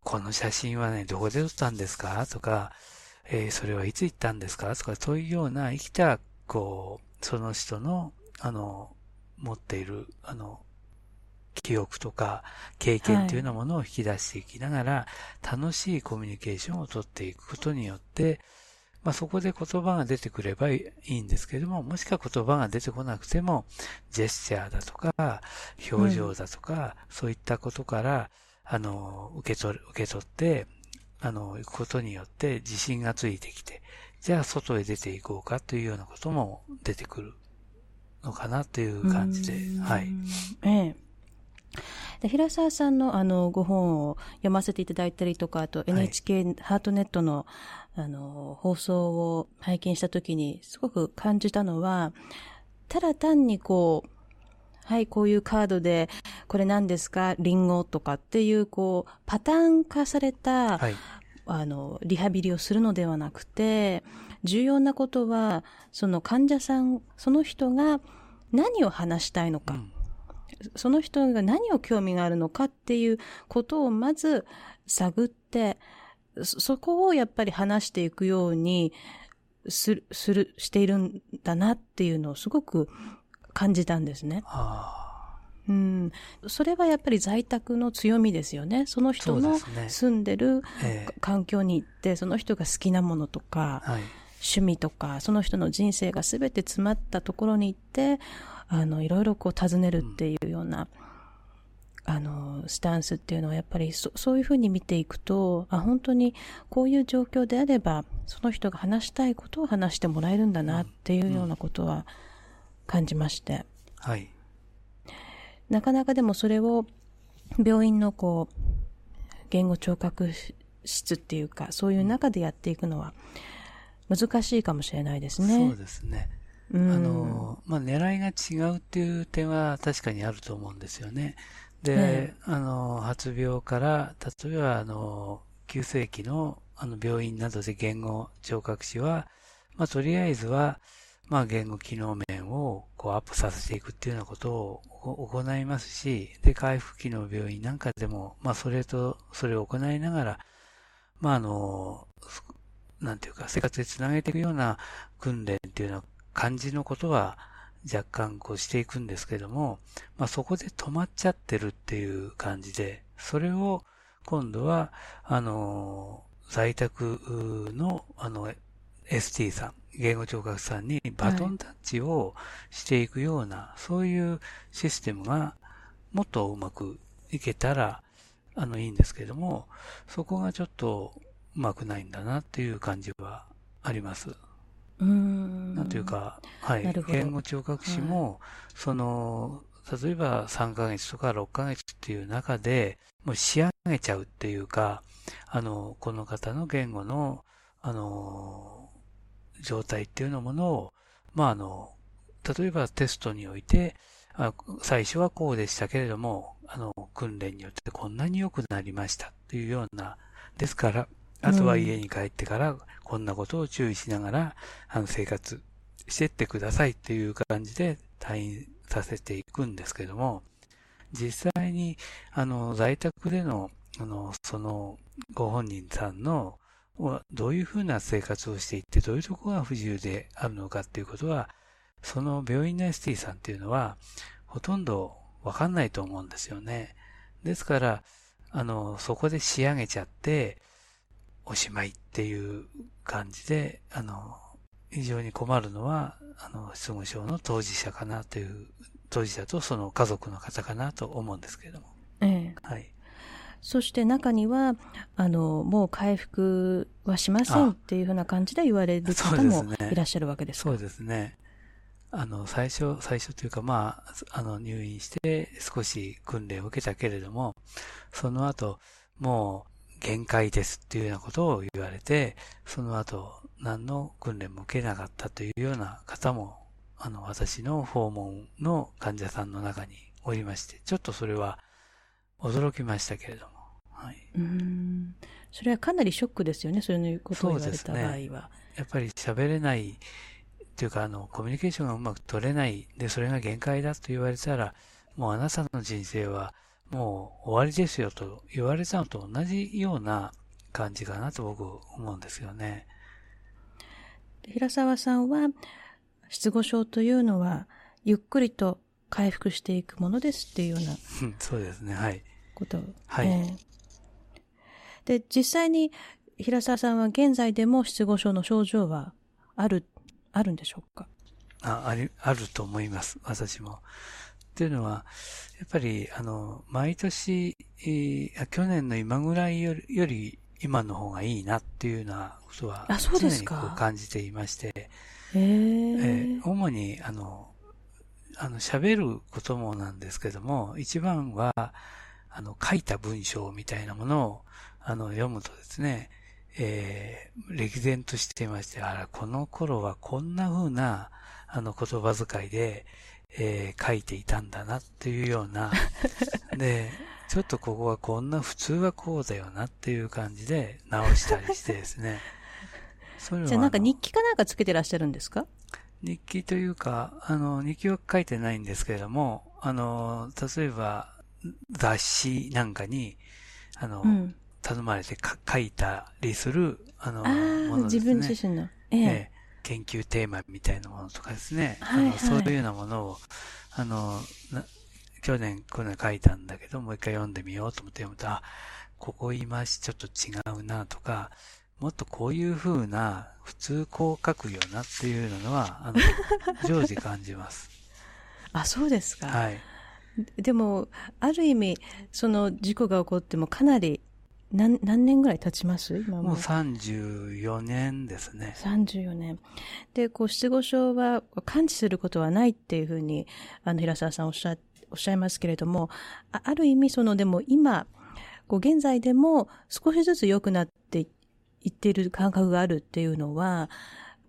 この写真はね、どこで撮ったんですかとか、えー、それはいつ行ったんですかとか、そういうような生きた、こう、その人の、あの、持っている、あの、記憶とか経験というようなものを引き出していきながら、楽しいコミュニケーションをとっていくことによって、まあ、そこで言葉が出てくればいいんですけども、もしくは言葉が出てこなくても、ジェスチャーだとか、表情だとか、うん、そういったことから、あの、受け取る、受け取って、あの、行くことによって自信がついてきて、じゃあ外へ出ていこうかというようなことも出てくるのかなという感じで、はい。ええ。で平沢さんのあのご本を読ませていただいたりとか、あと NHK ハートネットの、あの放送を拝見したときにすごく感じたのは、ただ単にこう、はい、こういうカードで、これ何ですかリンゴとかっていう、こう、パターン化された、はい、あの、リハビリをするのではなくて、重要なことは、その患者さん、その人が何を話したいのか。うんその人が何を興味があるのかっていうことをまず探って、そこをやっぱり話していくようにする、する、しているんだなっていうのをすごく感じたんですね。うん、それはやっぱり在宅の強みですよね。その人の住んでる環境に行って、その人が好きなものとか、趣味とか、その人の人生が全て詰まったところに行って、あの、いろいろこう尋ねるっていうような、あの、スタンスっていうのはやっぱりそそういうふうに見ていくと、あ、本当にこういう状況であれば、その人が話したいことを話してもらえるんだなっていうようなことは感じまして。はい。なかなかでもそれを病院のこう、言語聴覚室っていうか、そういう中でやっていくのは難しいかもしれないですね。そうですね。あの、まあ、狙いが違うっていう点は確かにあると思うんですよね。で、あの、発病から、例えば、あの、急性期の、あの、病院などで言語聴覚士は、まあ、とりあえずは、まあ、言語機能面を、こう、アップさせていくっていうようなことを行いますし、で、回復期の病院なんかでも、まあ、それと、それを行いながら、まあ、あの、なんていうか、生活でつなげていくような訓練っていうような感じのことは若干こうしていくんですけども、まあそこで止まっちゃってるっていう感じで、それを今度は、あの、在宅の、あの、ST さん、言語聴覚さんにバトンタッチをしていくような、はい、そういうシステムがもっとうまくいけたら、あの、いいんですけども、そこがちょっとうまくないんだなっていう感じはあります。うん。なんというか、はい。言語聴覚士も、はい、その、例えば3ヶ月とか6ヶ月っていう中で、もう仕上げちゃうっていうか、あの、この方の言語の、あの、状態っていうのものを、まあ、あの、例えばテストにおいて、あ最初はこうでしたけれども、あの、訓練によってこんなに良くなりましたっていうような、ですから、あとは家に帰ってからこんなことを注意しながら、あの、生活してってくださいっていう感じで退院させていくんですけども、実際に、あの、在宅での、あの、その、ご本人さんの、どういうふうな生活をしていって、どういうとこが不自由であるのかっていうことは、その病院の ST さんっていうのは、ほとんどわかんないと思うんですよね。ですから、あの、そこで仕上げちゃって、おしまいっていう感じで、あの、非常に困るのは、あの、失語症の当事者かなという、当事者とその家族の方かなと思うんですけれども。ええ。はい。そして中には、あの、もう回復はしませんっていうふうな感じで言われる方もいらっしゃるわけですか？そうですね。あの、最初、最初というか、まあ、あの、入院して少し訓練を受けたけれども、その後、もう限界ですっていうようなことを言われて、その後、何の訓練も受けなかったというような方も、あの、私の訪問の患者さんの中におりまして、ちょっとそれは驚きましたけれども。はい。うん。それはかなりショックですよね、そういうことを言われた場合は。ね、やっぱり喋れないっていうか、あの、コミュニケーションがうまく取れない、で、それが限界だと言われたら、もうあなたの人生はもう終わりですよと言われたのと同じような感じかなと僕思うんですよね。平沢さんは、失語症というのは、ゆっくりと回復していくものですっていうような。そうですね、はい。こと。はい、えー、で、実際に平沢さんは現在でも失語症の症状はある、あるんでしょうか？あ、あり、あると思います、私も。っていうのは、やっぱり、あの、毎年、えー、去年の今ぐらいよりより今の方がいいなっていうようなことは、常にこう感じていまして、えー、主に、あの、あの、喋ることもなんですけども、一番は、あの、書いた文章みたいなものを、あの、読むとですね、えー、歴然としていまして、あら、この頃はこんな風な、あの、言葉遣いで、えー、書いていたんだなっていうような、で、ちょっとここはこんな普通はこうだよなっていう感じで直したりしてですね。そじゃあなんか日記かなんかつけてらっしゃるんですか？日記というか、あの、日記は書いてないんですけれども、あの、例えば雑誌なんかに、あの、うん、頼まれて書いたりする、あの、あものですね。自分自身の。えええ研究テーマみたいなものとかですね。はいはい、あのそういうようなものを、あの、去年この書いたんだけど、もう一回読んでみようと思って読むと、あ、ここ言い回しちょっと違うなとか、もっとこういう風な、普通こう書くよなっていうのは、あの、常時感じます。あ、そうですか。はい。でも、ある意味、その事故が起こってもかなり何、何年ぐらい経ちます？今も。もう34年ですね。34年。で、こう、失語症は感知することはないっていうふうに、あの、平沢さんおっしゃ、おっしゃいますけれども、あある意味、その、でも今、こう、現在でも少しずつ良くなっていっている感覚があるっていうのは、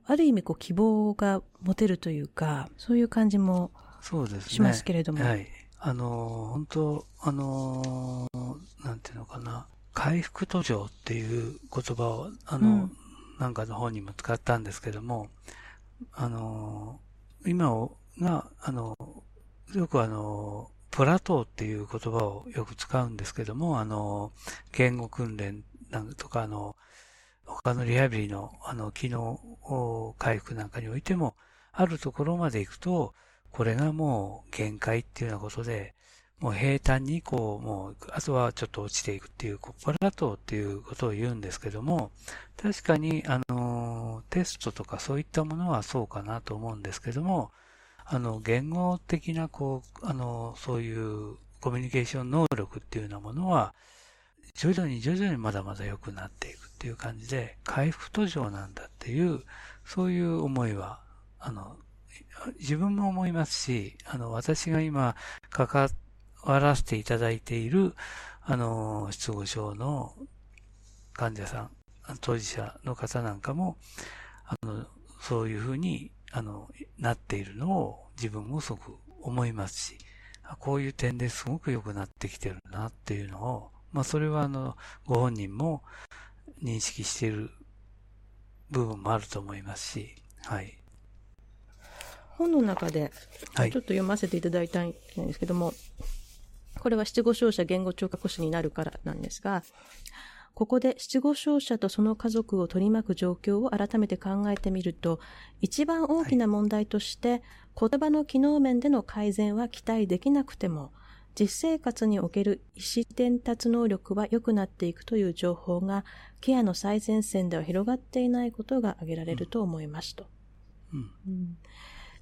ある意味、こう、希望が持てるというか、そういう感じもそうですね。しますけれども。はい。あの、本当あの、なんていうのかな。回復途上っていう言葉を、あの、うん、なんかの本にも使ったんですけども、あの、今を、が、あの、よくあの、プラトーっていう言葉をよく使うんですけども、あの、言語訓練なんとか、あの、他のリハビリの、あの、機能回復なんかにおいても、あるところまで行くと、これがもう限界っていうようなことで、もう平坦にこう、もう、あとはちょっと落ちていくっていう、ここからとっていうことを言うんですけども、確かに、あの、テストとかそういったものはそうかなと思うんですけども、あの、言語的な、こう、あの、そういうコミュニケーション能力っていうようなものは、徐々に徐々にまだまだ良くなっていくっていう感じで、回復途上なんだっていう、そういう思いは、あの、自分も思いますし、あの、私が今、関わらせていただいている、あの、失語症の患者さん、当事者の方なんかも、あの、そういうふうに、あの、なっているのを自分もすごく思いますし、こういう点ですごく良くなってきてるなっていうのを、まあそれはあの、ご本人も認識している部分もあると思いますし、はい。本の中で、ちょっと読ませていただいたんですけども、はいこれは失語症者言語聴覚士になるからなんですが、ここで失語症者とその家族を取り巻く状況を改めて考えてみると、一番大きな問題として、はい、言葉の機能面での改善は期待できなくても、実生活における意思伝達能力は良くなっていくという情報が、ケアの最前線では広がっていないことが挙げられると思いますと。うん、うん、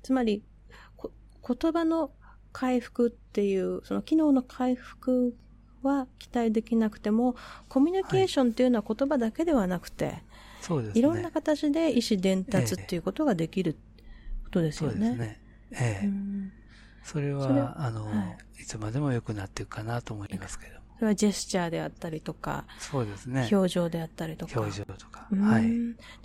つまり、言葉の回復っていう、その機能の回復は期待できなくても、コミュニケーションっていうのは言葉だけではなくて、はい、そうですね。いろんな形で意思伝達っていうことができることですよね。そうですね。ええ。それは、あの、はい、いつまでも良くなっていくかなと思いますけど。それはジェスチャーであったりとか、そうですね。表情であったりとか。表情とか。はい。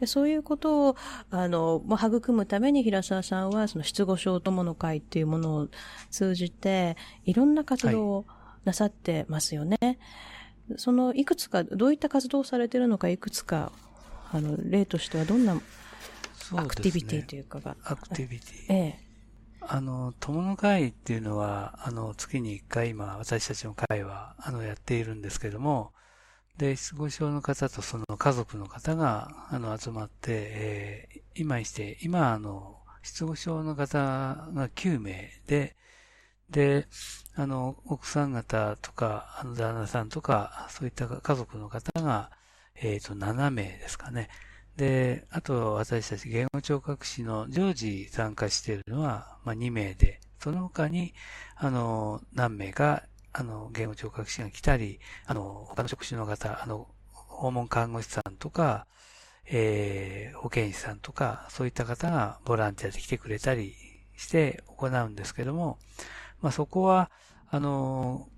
でそういうことを、あの、もう育むために平沢さんは、その失語症友の会っていうものを通じて、いろんな活動をなさってますよね。はい、その、いくつか、どういった活動をされているのか、いくつか、あの、例としてはどんなアクティビティというかが。ね、アクティビティ。ええ。あの、友の会っていうのは、あの、月に一回今、私たちの会は、あの、やっているんですけども、で、失語症の方とその家族の方が、あの、集まって、えー、今して、今、あの、失語症の方が9名で、で、あの、奥さん方とか、あの、旦那さんとか、そういった家族の方が、えっ、ー、と、7名ですかね。で、あと私たち言語聴覚士の常時参加しているのは、まあ、2名で、その他に、あの、何名か、あの、言語聴覚士が来たり、あの、他の職種の方、あの、訪問看護師さんとか、えー、保健師さんとか、そういった方がボランティアで来てくれたりして行うんですけども、まあ、そこは、あの、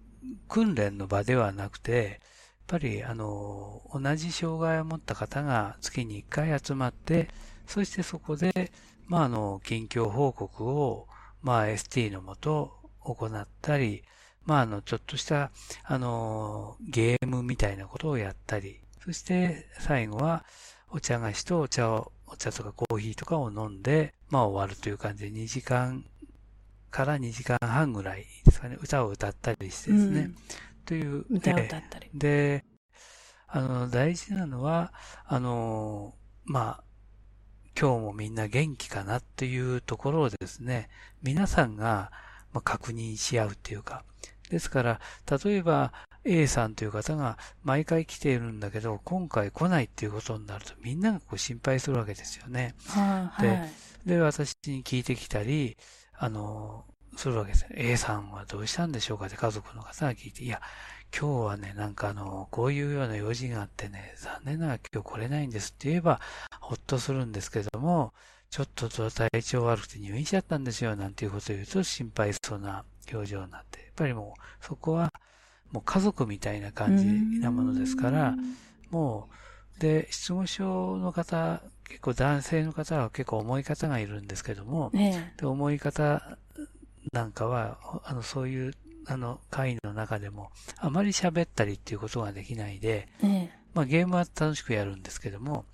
訓練の場ではなくて、っぱり、あの、同じ障害を持った方が月に1回集まって、そしてそこで、まあ、あの、近況報告を、まあ、ST のもと行ったり、まあ、あの、ちょっとした、あの、ゲームみたいなことをやったり、そして最後は、お茶菓子とお茶を、お茶とかコーヒーとかを飲んで、まあ終わるという感じで2時間から2時間半ぐらいですかね、歌を歌ったりしてですね、うん、という。歌を歌ったり。で、あの、大事なのは、あの、まあ、今日もみんな元気かなっていうところをですね、皆さんが確認し合うっていうか、ですから、例えば A さんという方が毎回来ているんだけど、今回来ないっていうことになるとみんながこう心配するわけですよね。はい、で、で、私に聞いてきたり、あの、するわけです。A さんはどうしたんでしょうかって家族の方が聞いて、いや、今日はね、なんかあの、こういうような用事があってね、残念ながら今日来れないんですって言えば、ほっとするんですけども、ちょっと体調悪くて入院しちゃったんですよ、なんていうことを言うと心配そうな表情になって、やっぱりもう、そこは、もう家族みたいな感じなものですから、もう、で、失語症の方、結構男性の方は結構重い方がいるんですけども、ね、で重い方なんかは、あの、そういう、あの、会の中でも、あまり喋ったりっていうことができないで、まあゲームは楽しくやるんですけども、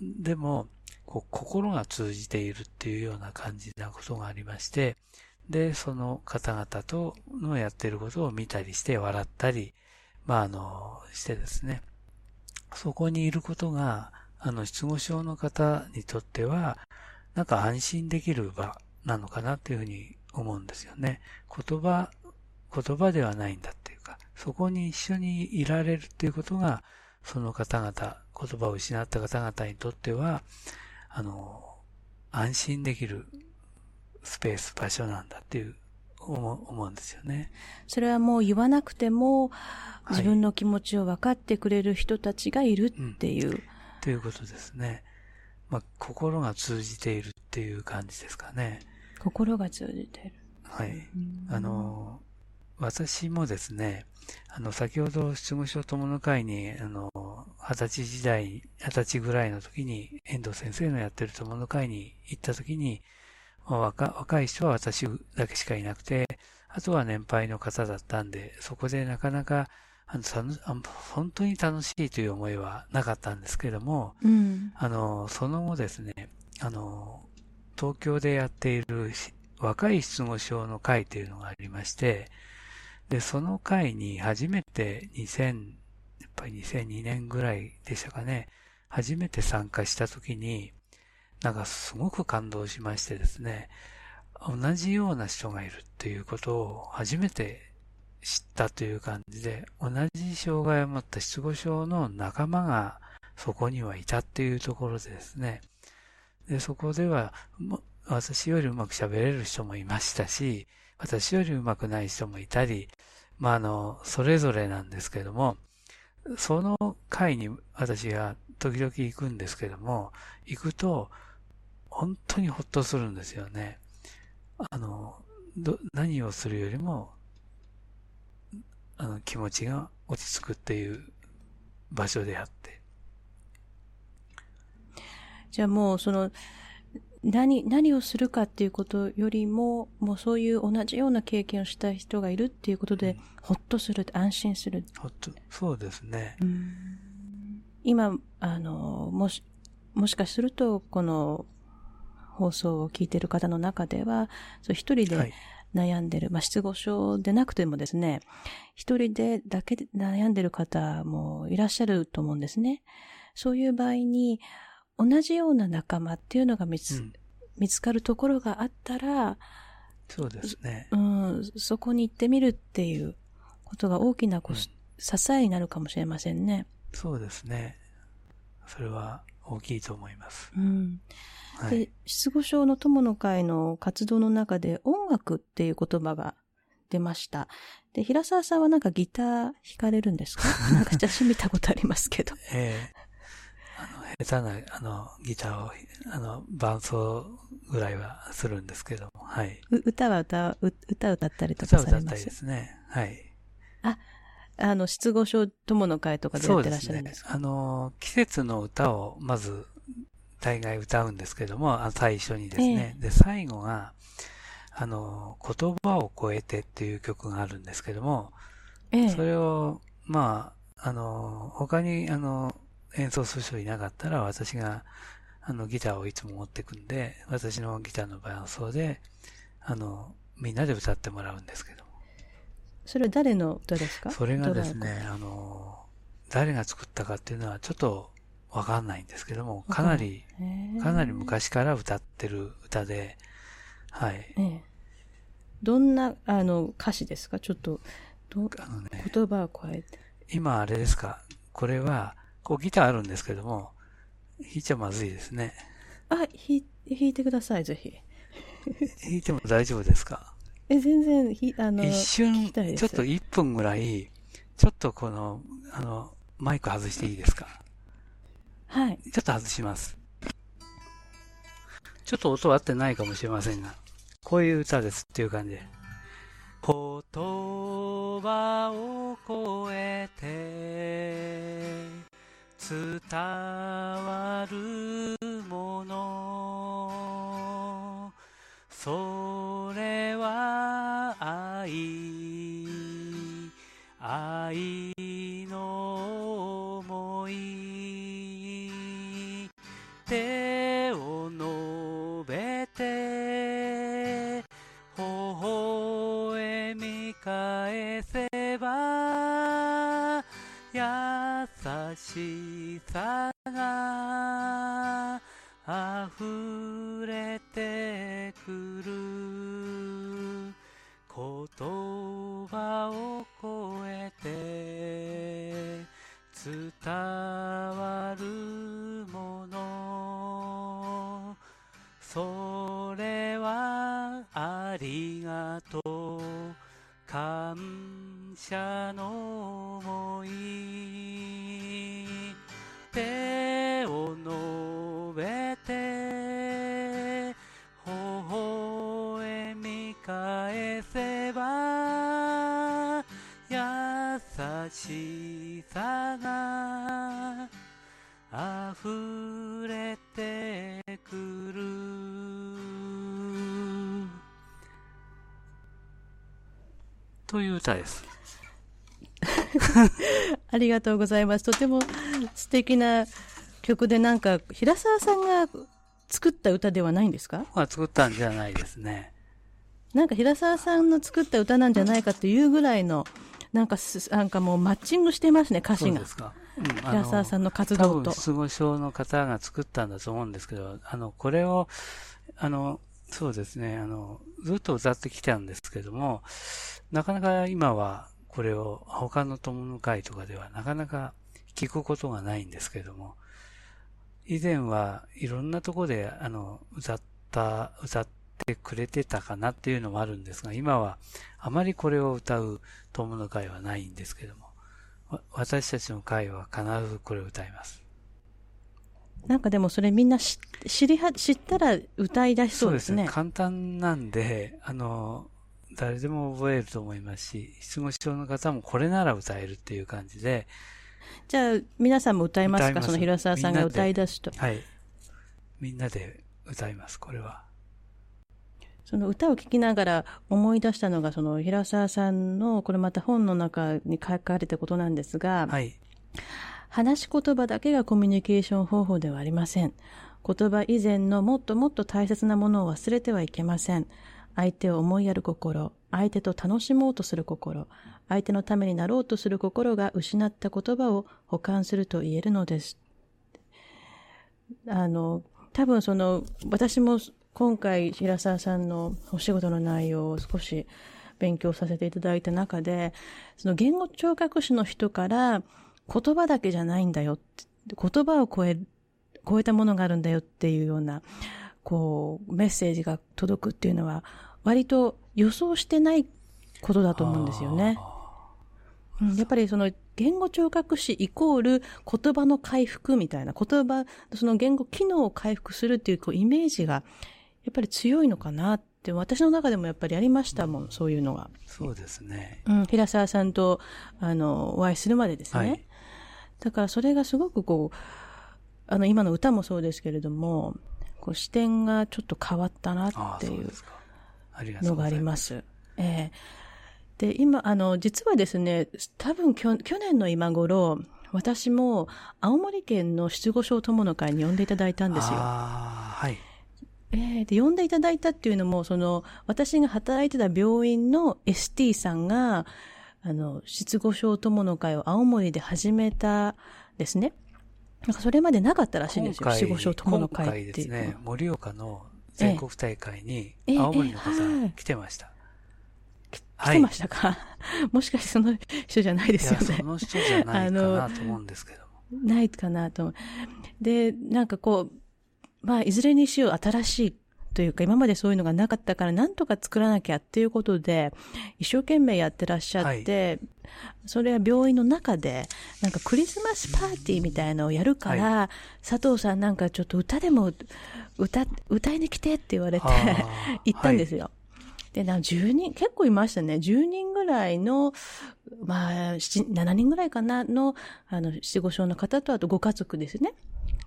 でも、こう、心が通じているっていうような感じなことがありまして、で、その方々とのやってることを見たりして笑ったり、まあ、あの、してですね。そこにいることが、あの、失語症の方にとっては、なんか安心できる場なのかなっていうふうに思うんですよね。言葉、言葉ではないんだっていうか、そこに一緒にいられるっていうことが、その方々、言葉を失った方々にとっては、あの、安心できるスペース、場所なんだっていう思うんですよね。それはもう言わなくても、自分の気持ちを分かってくれる人たちがいるっていう。はいうん、ということですね。まあ、心が通じているっていう感じですかね。心が通じている。はい。あの、私もですね、あの、先ほど失語症友の会に、あの、二十歳時代、二十歳ぐらいの時に、遠藤先生のやってる友の会に行った時に、若若い人は私だけしかいなくて、あとは年配の方だったんで、そこでなかなか、あの、本当に楽しいという思いはなかったんですけども、うん、あの、その後ですね、あの、東京でやっている若い失語症の会というのがありまして、で、その会に初めて2000、やっぱり2002年ぐらいでしたかね、初めて参加したときに、なんかすごく感動しましてですね、同じような人がいるっていうことを初めて知ったという感じで、同じ障害を持った失語症の仲間がそこにはいたっていうところでですね、で、そこでは、私よりうまく喋れる人もいましたし、私よりうまくない人もいたり、まあ、あの、それぞれなんですけども、その会に私が時々行くんですけども、行くと、本当にほっとするんですよね。あの、ど、何をするよりも、あの、気持ちが落ち着くっていう場所であって。じゃあもう、その、何、何をするかっていうことよりも、もうそういう同じような経験をした人がいるっていうことで、うん、ほっとする、安心する。ほっと、そうですね。今、あの、もし、もしかすると、この放送を聞いている方の中では、そう一人で悩んでる、はい、まあ、失語症でなくてもですね、一人でだけで悩んでる方もいらっしゃると思うんですね。そういう場合に、同じような仲間っていうのが見つうん、見つかるところがあったら、そうですね。うん、そこに行ってみるっていうことが大きなこ、うん、支えになるかもしれませんね。そうですね。それは大きいと思います。うん。はい、で、失語症の友の会の活動の中で音楽っていう言葉が出ました。で、平沢さんはなんかギター弾かれるんですか？なんか写真見たことありますけど。ええ下手な、あの、ギターを、あの、伴奏ぐらいはするんですけども、はい。歌は歌、歌歌ったりとかされます歌歌ったりですね。はい。あ、あの、失語症友の会とかでやってらっしゃるんですか？そうですね。あの、季節の歌をまず大概歌うんですけども、最初にですね。えー、で、最後が、あの、言葉を超えてっていう曲があるんですけども、えー、それを、まあ、あの、他に、あの、演奏する人いなかったら、私が、あの、ギターをいつも持ってくんで、私のギターの伴奏で、あの、みんなで歌ってもらうんですけど。それは誰の歌ですか？それがですね、あの、誰が作ったかっていうのはちょっとわかんないんですけども、かなり、かなり昔から歌ってる歌で、はい。ええ、どんな、あの、歌詞ですか？ちょっと、どあのね、言葉を加えて。今あれですか？これは、こうギターあるんですけども、弾いちゃまずいですね。あ、弾いてください、ぜひ。弾いても大丈夫ですか？え、全然、ひ、あの、一瞬、ちょっと1分ぐらい、ちょっとこの、あの、マイク外していいですか？はい。ちょっと外します。ちょっと音合ってないかもしれませんが、こういう歌ですっていう感じで。言葉を超えて伝わるもの。それは愛。愛の思い。手を伸べて微笑み返しさが溢れてくる言葉を超えて伝わるもの。それはありがとう。感謝のという歌です。ありがとうございます。とても素敵な曲で、なんか、平沢さんが作った歌ではないんですか？まあ作ったんじゃないですね。なんか平沢さんの作った歌なんじゃないかというぐらいの、なんかす、なんかもうマッチングしてますね、歌詞がそうん、平沢さんの活多動と。分失語症の方が作ったんだと思うんですけど、あの、これを、あの、そうですね、あの、ずっと歌ってきたんですけども、なかなか今はこれを他の友の会とかではなかなか聞くことがないんですけども、以前はいろんなとこで、あの、歌った、歌ってくれてたかなっていうのもあるんですが、今はあまりこれを歌う友の会はないんですけども、私たちの会は必ずこれを歌います。なんかでもそれみんな知知りは、知ったら歌い出しそうですね。簡単なんで、あの、誰でも覚えると思いますし、失語症の方もこれなら歌えるっていう感じで、じゃあ、皆さんも歌いますか？その平沢さんが歌い出すと。はい。みんなで歌います、これは。その歌を聴きながら思い出したのが、その平沢さんの、これまた本の中に書かれたことなんですが、はい。話し言葉だけがコミュニケーション方法ではありません。言葉以前のもっともっと大切なものを忘れてはいけません。相手を思いやる心、相手と楽しもうとする心、相手のためになろうとする心が失った言葉を保管すると言えるのです。あの、多分その、私も今回平沢さんのお仕事の内容を少し勉強させていただいた中で、その言語聴覚士の人から言葉だけじゃないんだよって、言葉を超え、超えたものがあるんだよっていうような、こう、メッセージが届くっていうのは、割と予想してないことだと思うんですよね。うん、やっぱりその言語聴覚士イコール言葉の回復みたいな言葉、その言語機能を回復するっていうこうイメージがやっぱり強いのかなって私の中でもやっぱりありましたもん、そういうのが。そうですね。うん、平沢さんとあのお会いするまでですね。はいだからそれがすごくこう、あの今の歌もそうですけれども、こう視点がちょっと変わったなっていうのがあ。りますす。ええで、今、あの、実はですね、多分きょ去年の今頃、私も青森県の失語症友の会に呼んでいただいたんですよ。はい。ええで、呼んでいただいたっていうのも、その、私が働いてた病院の ST さんが、あの、失語症友の会を青森で始めたですね。なんかそれまでなかったらしいんですよ。失語症友の今回会っていうのは。ですね、盛岡の全国大会にええ青森の方来てました。来てましたか、もしかしてその人じゃないですよねそ。の人じゃないかなと思うんですけども。ないかなと。で、なんかこう、まあ、いずれにしよう新しいというか、今までそういうのがなかったから、なんとか作らなきゃっていうことで、一生懸命やってらっしゃって、それは病院の中で、なんかクリスマスパーティーみたいなのをやるから、佐藤さんなんかちょっと歌でも歌、歌いに来てって言われて 行ったんですよ。で、な10人、結構いましたね。10人ぐらいの、まあ、7 7人ぐらいかなの、あの、失語症の方と、あとご家族ですね。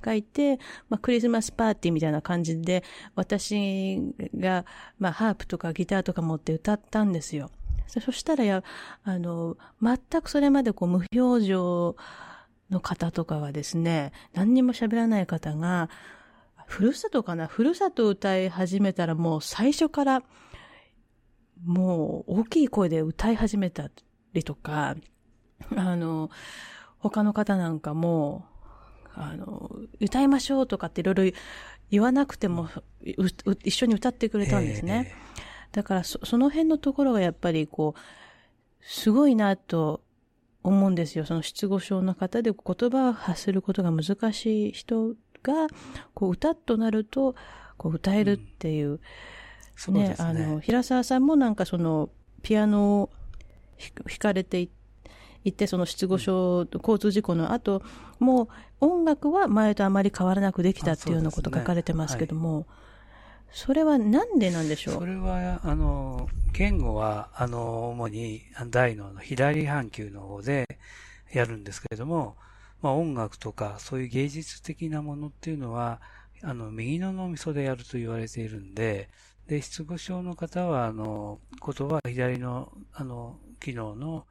がいて、まあ、クリスマスパーティーみたいな感じで、私が、まあ、ハープとかギターとか持って歌ったんですよ。そそしたらや、あの、全くそれまでこう、無表情の方とかがですね、何にも喋らない方が、ふるさとかな？ふるさと歌い始めたらもう最初から、もう大きい声で歌い始めたりとか、あの、他の方なんかも、あの、歌いましょうとかっていろいろ言わなくても、一緒に歌ってくれたんですね。だからそ、その辺のところがやっぱりこう、すごいなと思うんですよ。その失語症の方で言葉を発することが難しい人が、こう歌となると、こう歌えるっていう。うん、ね、ね、あの、平沢さんもなんかその、ピアノを弾かれていって、その失語症、交通事故の後、もう音楽は前とあまり変わらなくできたっていうようなこと書かれてますけども、それはなんでなんでしょう？それは、あの、言語は、あの、主に大脳の左半球の方でやるんですけれども、まあ音楽とかそういう芸術的なものっていうのは、あの、右の脳みそでやると言われているんで、で、失語症の方は、あの、言葉、左の、あの、機能の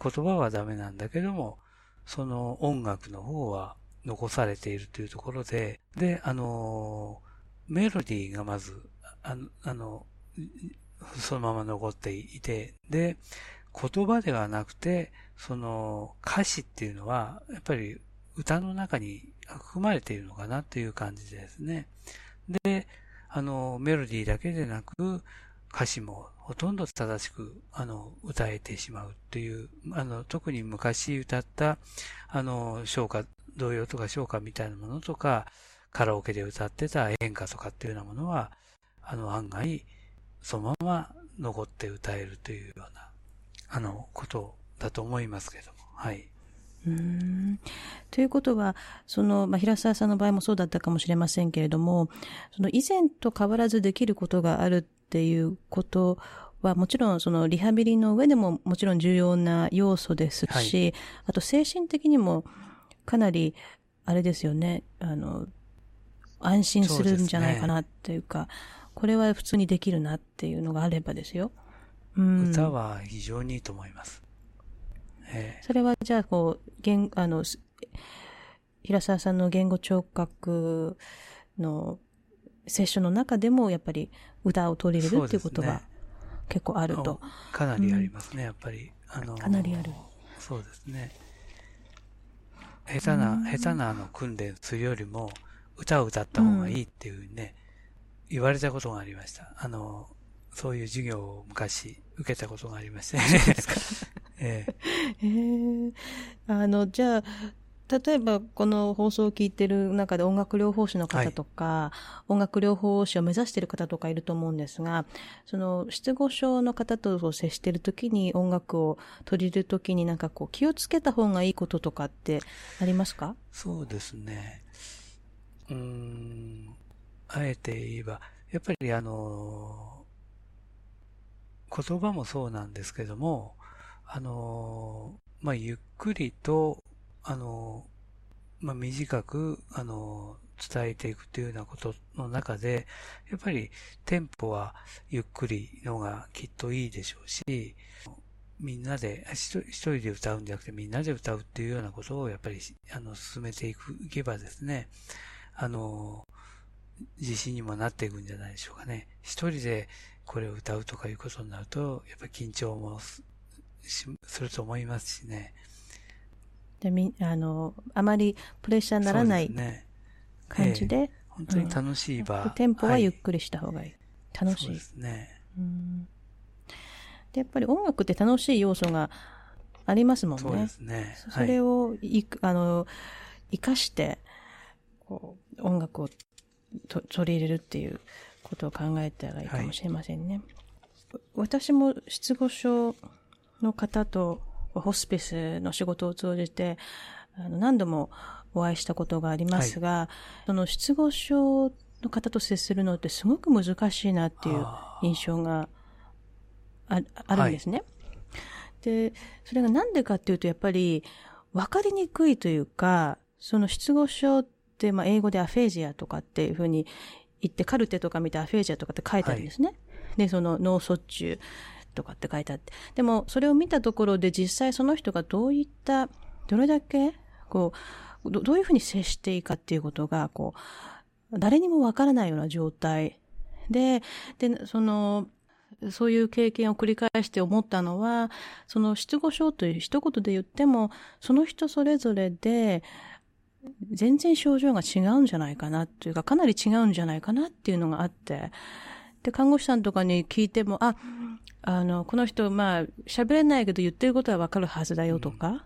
言葉はダメなんだけども、その音楽の方は残されているというところで、で、あの、メロディーがまず、あの、あのそのまま残っていて、で、言葉ではなくて、その歌詞っていうのは、やっぱり歌の中に含まれているのかなっていう感じですね。で、あの、メロディーだけでなく、歌詞もほとんど正しく、あの、歌えてしまうっていう、あの、特に昔歌った、あの、唱歌、童謡とか唱歌みたいなものとか、カラオケで歌ってた演歌とかっていうようなものは、あの、案外、そのまま残って歌えるというような、あの、ことだと思いますけども、はい。うんということは、その、まあ、平沢さんの場合もそうだったかもしれませんけれども、その以前と変わらずできることがあるっていうことは、もちろんそのリハビリの上でももちろん重要な要素ですし、はい、あと精神的にもかなり、あれですよね、あの、安心するんじゃないかなっていうか、うね、これは普通にできるなっていうのがあればですよ。うん、歌は非常にいいと思います。えー、それはじゃあ、こう、言、あの、平沢さんの言語聴覚のセッションの中でも、やっぱり歌を取り入れるっていうことが結構あると。かなりありますね、うん、やっぱり。あのかなりある。そうですね。下手な、下手なあの訓練するよりも、歌を歌った方がいいっていうね、うん、言われたことがありました。あの、そういう授業を昔受けたことがありまして、ね。そうですか。えええー、あの、じゃあ、例えばこの放送を聞いてる中で音楽療法士の方とか、はい、音楽療法士を目指している方とかいると思うんですが、その失語症の方と接しているときに音楽を取り入れるときになんかこう気をつけた方がいいこととかってありますか？そうですね。うん、あえて言えば、やっぱりあの、言葉もそうなんですけども、あの、まあ、ゆっくりと、あの、まあ、短く、あの、伝えていくというようなことの中で、やっぱりテンポはゆっくりのがきっといいでしょうし、みんなで、一人で歌うんじゃなくてみんなで歌うっていうようなことをやっぱり、あの、進めていく、いけばですね、あの、自信にもなっていくんじゃないでしょうかね。一人でこれを歌うとかいうことになると、やっぱり緊張もすると思いますしね。でみあの、あまりプレッシャーにならない感じで。でねえー、本当に楽しい場、うん、テンポはゆっくりした方がいい。はい、楽しい。そうですね。うんで、やっぱり音楽って楽しい要素がありますもんね。そうですね。それをい、あの、活かして、こう、音楽をと取り入れるっていうことを考えたらいいかもしれませんね。はい、私も失語症の方とホスピスの仕事を通じて、あの何度もお会いしたことがありますが、はい、その失語症の方と接するのってすごく難しいなっていう印象がああるんですね。はい、で、それがなんでかっていうと、やっぱり分かりにくいというか、その失語症って、まあ、英語でアフェージアとかっていうふうに言って、カルテとか見てアフェージアとかって書いてあるんですね。はい、で、その脳卒中とかって書いてあって。でも、それを見たところで実際その人がどういった、どれだけ、こう、どういうふうに接していいかっていうことが、こう、誰にもわからないような状態で、で、その、そういう経験を繰り返して思ったのは、その失語症という一言で言っても、その人それぞれで、全然症状が違うんじゃないかなっていうか、かなり違うんじゃないかなっていうのがあって、で、看護師さんとかに聞いても、あ、あの、この人、まあ、喋れないけど言ってることはわかるはずだよとか、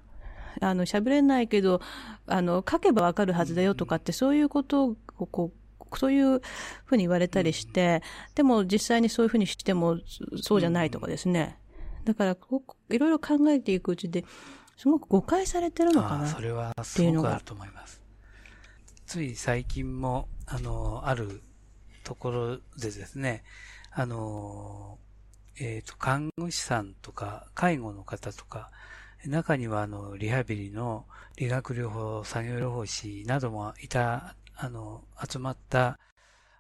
うん、あの、喋れないけど、あの、書けばわかるはずだよとかって、そういうことを、こう、そういうふうに言われたりして、でも実際にそういうふうにしてもそうじゃないとかですね。だから、いろいろ考えていくうちで、すごく誤解されてるのかなそれはすごくあると思います。つい最近も、あの、あるところでですね、あの、えっ、ー、と、看護師さんとか、介護の方とか、中には、あの、リハビリの理学療法、作業療法士などもいた、あの、集まった、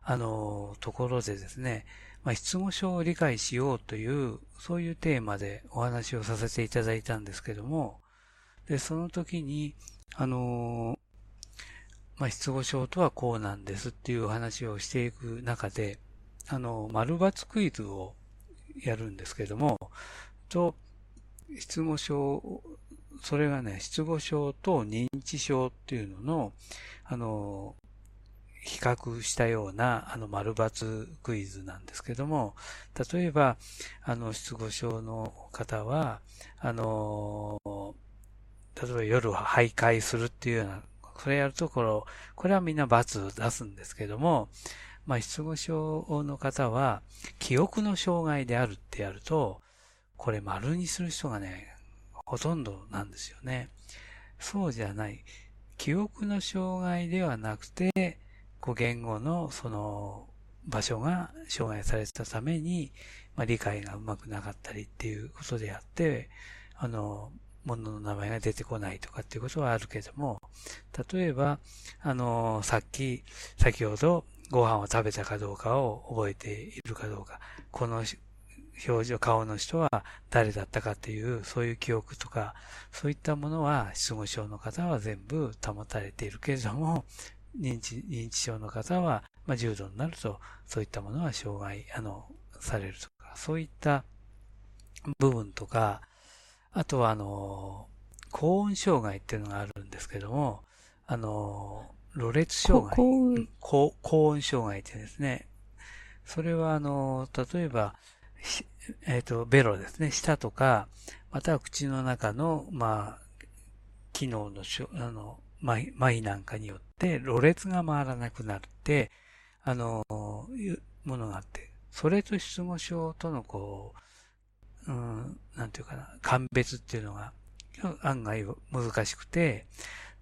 あの、ところでですね、まあ、失語症を理解しようという、そういうテーマでお話をさせていただいたんですけども、で、その時に、あのまあ、失語症とはこうなんですっていう話をしていく中で、あの、丸抜クイズをやるんですけども、と、失語症、それがね、失語症と認知症っていうのの、あの、比較したような、あの、丸抜クイズなんですけども、例えば、あの、失語症の方は、あの、例えば夜徘徊するっていうような、それやるところ、これはみんな罰を出すんですけども、まあ、失語症の方は、記憶の障害であるってやると、これ丸にする人がね、ほとんどなんですよね。そうじゃない。記憶の障害ではなくて、こう言語のその場所が障害されてたために、まあ、理解がうまくなかったりっていうことであって、あの、物の名前が出てこないとかっていうことはあるけども、例えば、あの、さっき、先ほどご飯を食べたかどうかを覚えているかどうか、この表情、顔の人は誰だったかっていう、そういう記憶とか、そういったものは失語症の方は全部保たれているけれども、認知、認知症の方は、まあ、重度になると、そういったものは障害、あの、されるとか、そういった部分とか、あとは、あの、高温障害っていうのがあるんですけども、あの、ろれつ障害。高高温障害ってですね。それは、あの、例えば、えっ、ー、と、ベロですね。舌とか、または口の中の、まあ、機能のしょ、あの、麻痺なんかによって、ろれつが回らなくなって、あの、いうものがあって、それと失語症とのこう、うん、なんていうかな、鑑別っていうのが案外難しくて、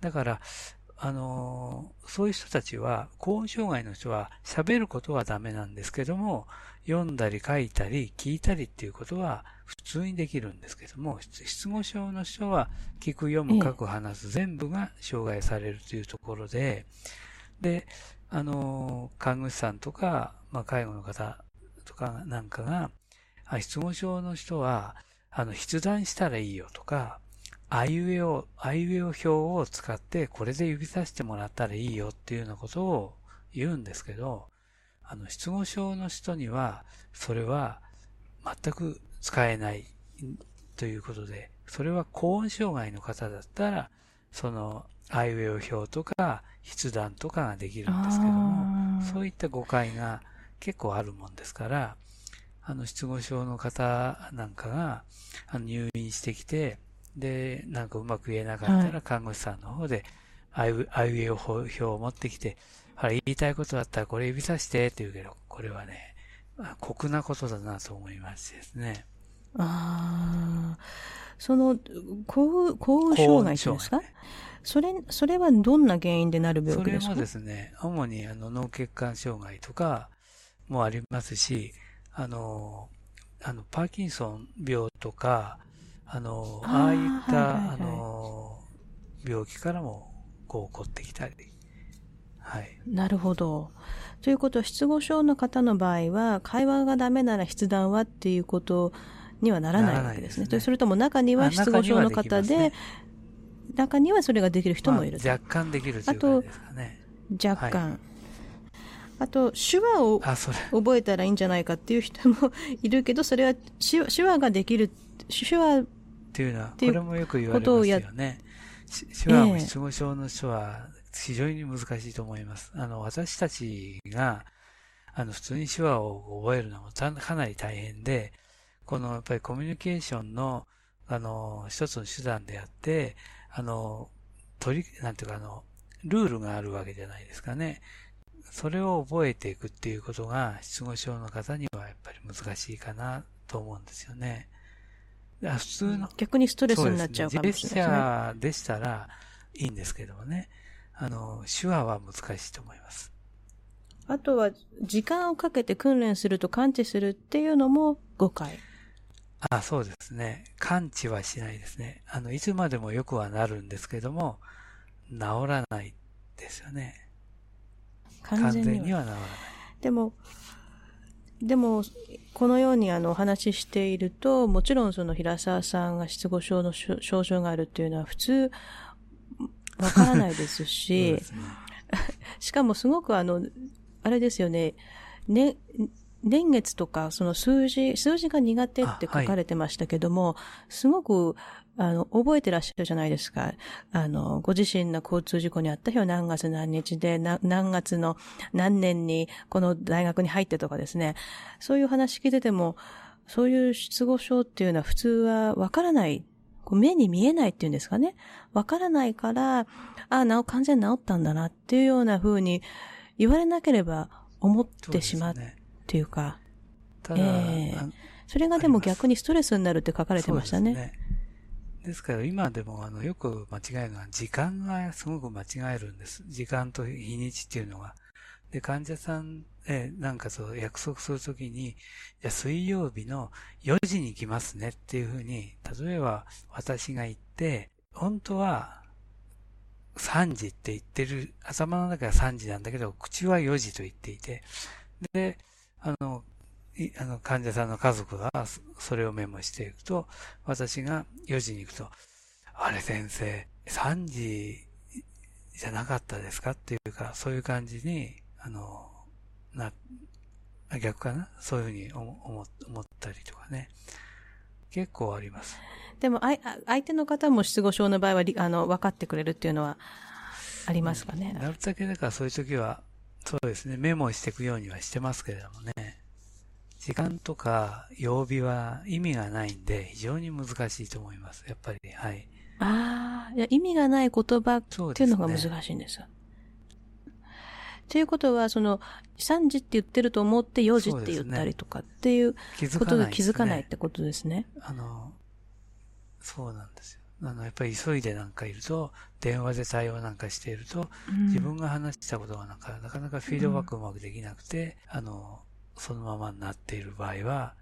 だから、あのー、そういう人たちは、高音障害の人は喋ることはダメなんですけども、読んだり書いたり聞いたりっていうことは普通にできるんですけども、失語症の人は聞く、読む、書く、話す全部が障害されるというところで、で、あのー、看護師さんとか、まあ、介護の方とかなんかが、失語症の人は、あの、筆談したらいいよとか、あいうえを、あいうえお表を使ってこれで指さしてもらったらいいよっていうようなことを言うんですけど、あの、失語症の人には、それは全く使えないということで、それは高音障害の方だったら、その、あいうえお表とか、筆談とかができるんですけども、そういった誤解が結構あるもんですから、あの、失語症の方なんかが、あの、入院してきて、で、なんかうまく言えなかったら、看護師さんの方で、あいうえお表を持ってきて、あれ、言いたいことだったらこれ指さしてって言うけど、これはね、酷なことだなと思いましてですね。ああ、その、高、高温障害ですか？それ、それはどんな原因でなる病気ですか？それもですね、主にあの脳血管障害とかもありますし、あの、あの、パーキンソン病とか、あの、ああいった、あの、病気からも、こう、起こってきたり。はい。なるほど。ということは、失語症の方の場合は、会話がダメなら筆談はっていうことにはならないわけですね。すねそれとも中には失語症の方で、中にはそれができる人もいる、まあ、若干できるという感じですかね。若干。はいあと、手話を覚えたらいいんじゃないかっていう人もいるけど、それは手話ができる、手話っていうのは、これもよく言われますよね。手話も失語症の人は非常に難しいと思います。あの、私たちが、あの、普通に手話を覚えるのもかなり大変で、このやっぱりコミュニケーションの、あの、一つの手段であって、あの、取り、なんていうかあの、ルールがあるわけじゃないですかね。それを覚えていくっていうことが、失語症の方にはやっぱり難しいかなと思うんですよね。普通の。逆にストレスになっちゃうかもしれない、ね。ジェスチャーでしたらいいんですけどもね。あの、手話は難しいと思います。あとは、時間をかけて訓練すると感知するっていうのも誤解。あ、そうですね。感知はしないですね。あの、いつまでもよくはなるんですけども、治らないですよね。完全には治らない。でも、でも、このようにあのお話ししていると、もちろんその平沢さんが失語症の症状があるっていうのは普通わからないですし、ね、しかもすごくあの、あれですよね、ね、年月とか、その数字、数字が苦手って書かれてましたけども、はい、すごく、あの、覚えてらっしゃるじゃないですか。あの、ご自身の交通事故にあった日は何月何日で、何月の何年にこの大学に入ってとかですね。そういう話聞いてても、そういう失語症っていうのは普通はわからない目に見えないっていうんですかね。わからないから、ああ、なお、完全に治ったんだなっていうような風に言われなければ思ってしまうっていうか。ただ、えー、それがでも逆にストレスになるって書かれてましたね。ですから今でもあのよく間違えるのは時間がすごく間違えるんです。時間と日にちっていうのが。で、患者さん、えなんかそう約束するときに、じゃ水曜日の4時に来ますねっていうふうに、例えば私が言って、本当は3時って言ってる、頭の中は3時なんだけど、口は4時と言っていて、で、あの、あの患者さんの家族がそれをメモしていくと、私が4時に行くと、あれ先生、3時じゃなかったですか？っていうか、そういう感じに、あの、な、逆かな？そういうふうに思思ったりとかね。結構あります。でも、相手の方も失語症の場合は、あの、分かってくれるっていうのはありますかね？なるだけだからそういう時は、そうですね、メモしていくようにはしてますけれどもね。時間とか曜日は意味がないんで、非常に難しいと思います。やっぱり、はい。ああ、意味がない言葉っていうのが難しいんですよ。ということは、その、3時って言ってると思って4時って言ったりとかっていうことで気づかないってことですね。あの、そうなんですよ。あの、やっぱり急いでなんかいると、電話で対応なんかしていると、うん、自分が話したことがなんか、なかなかフィードバックうまくできなくて、うん、あの、そのままになっている場合は、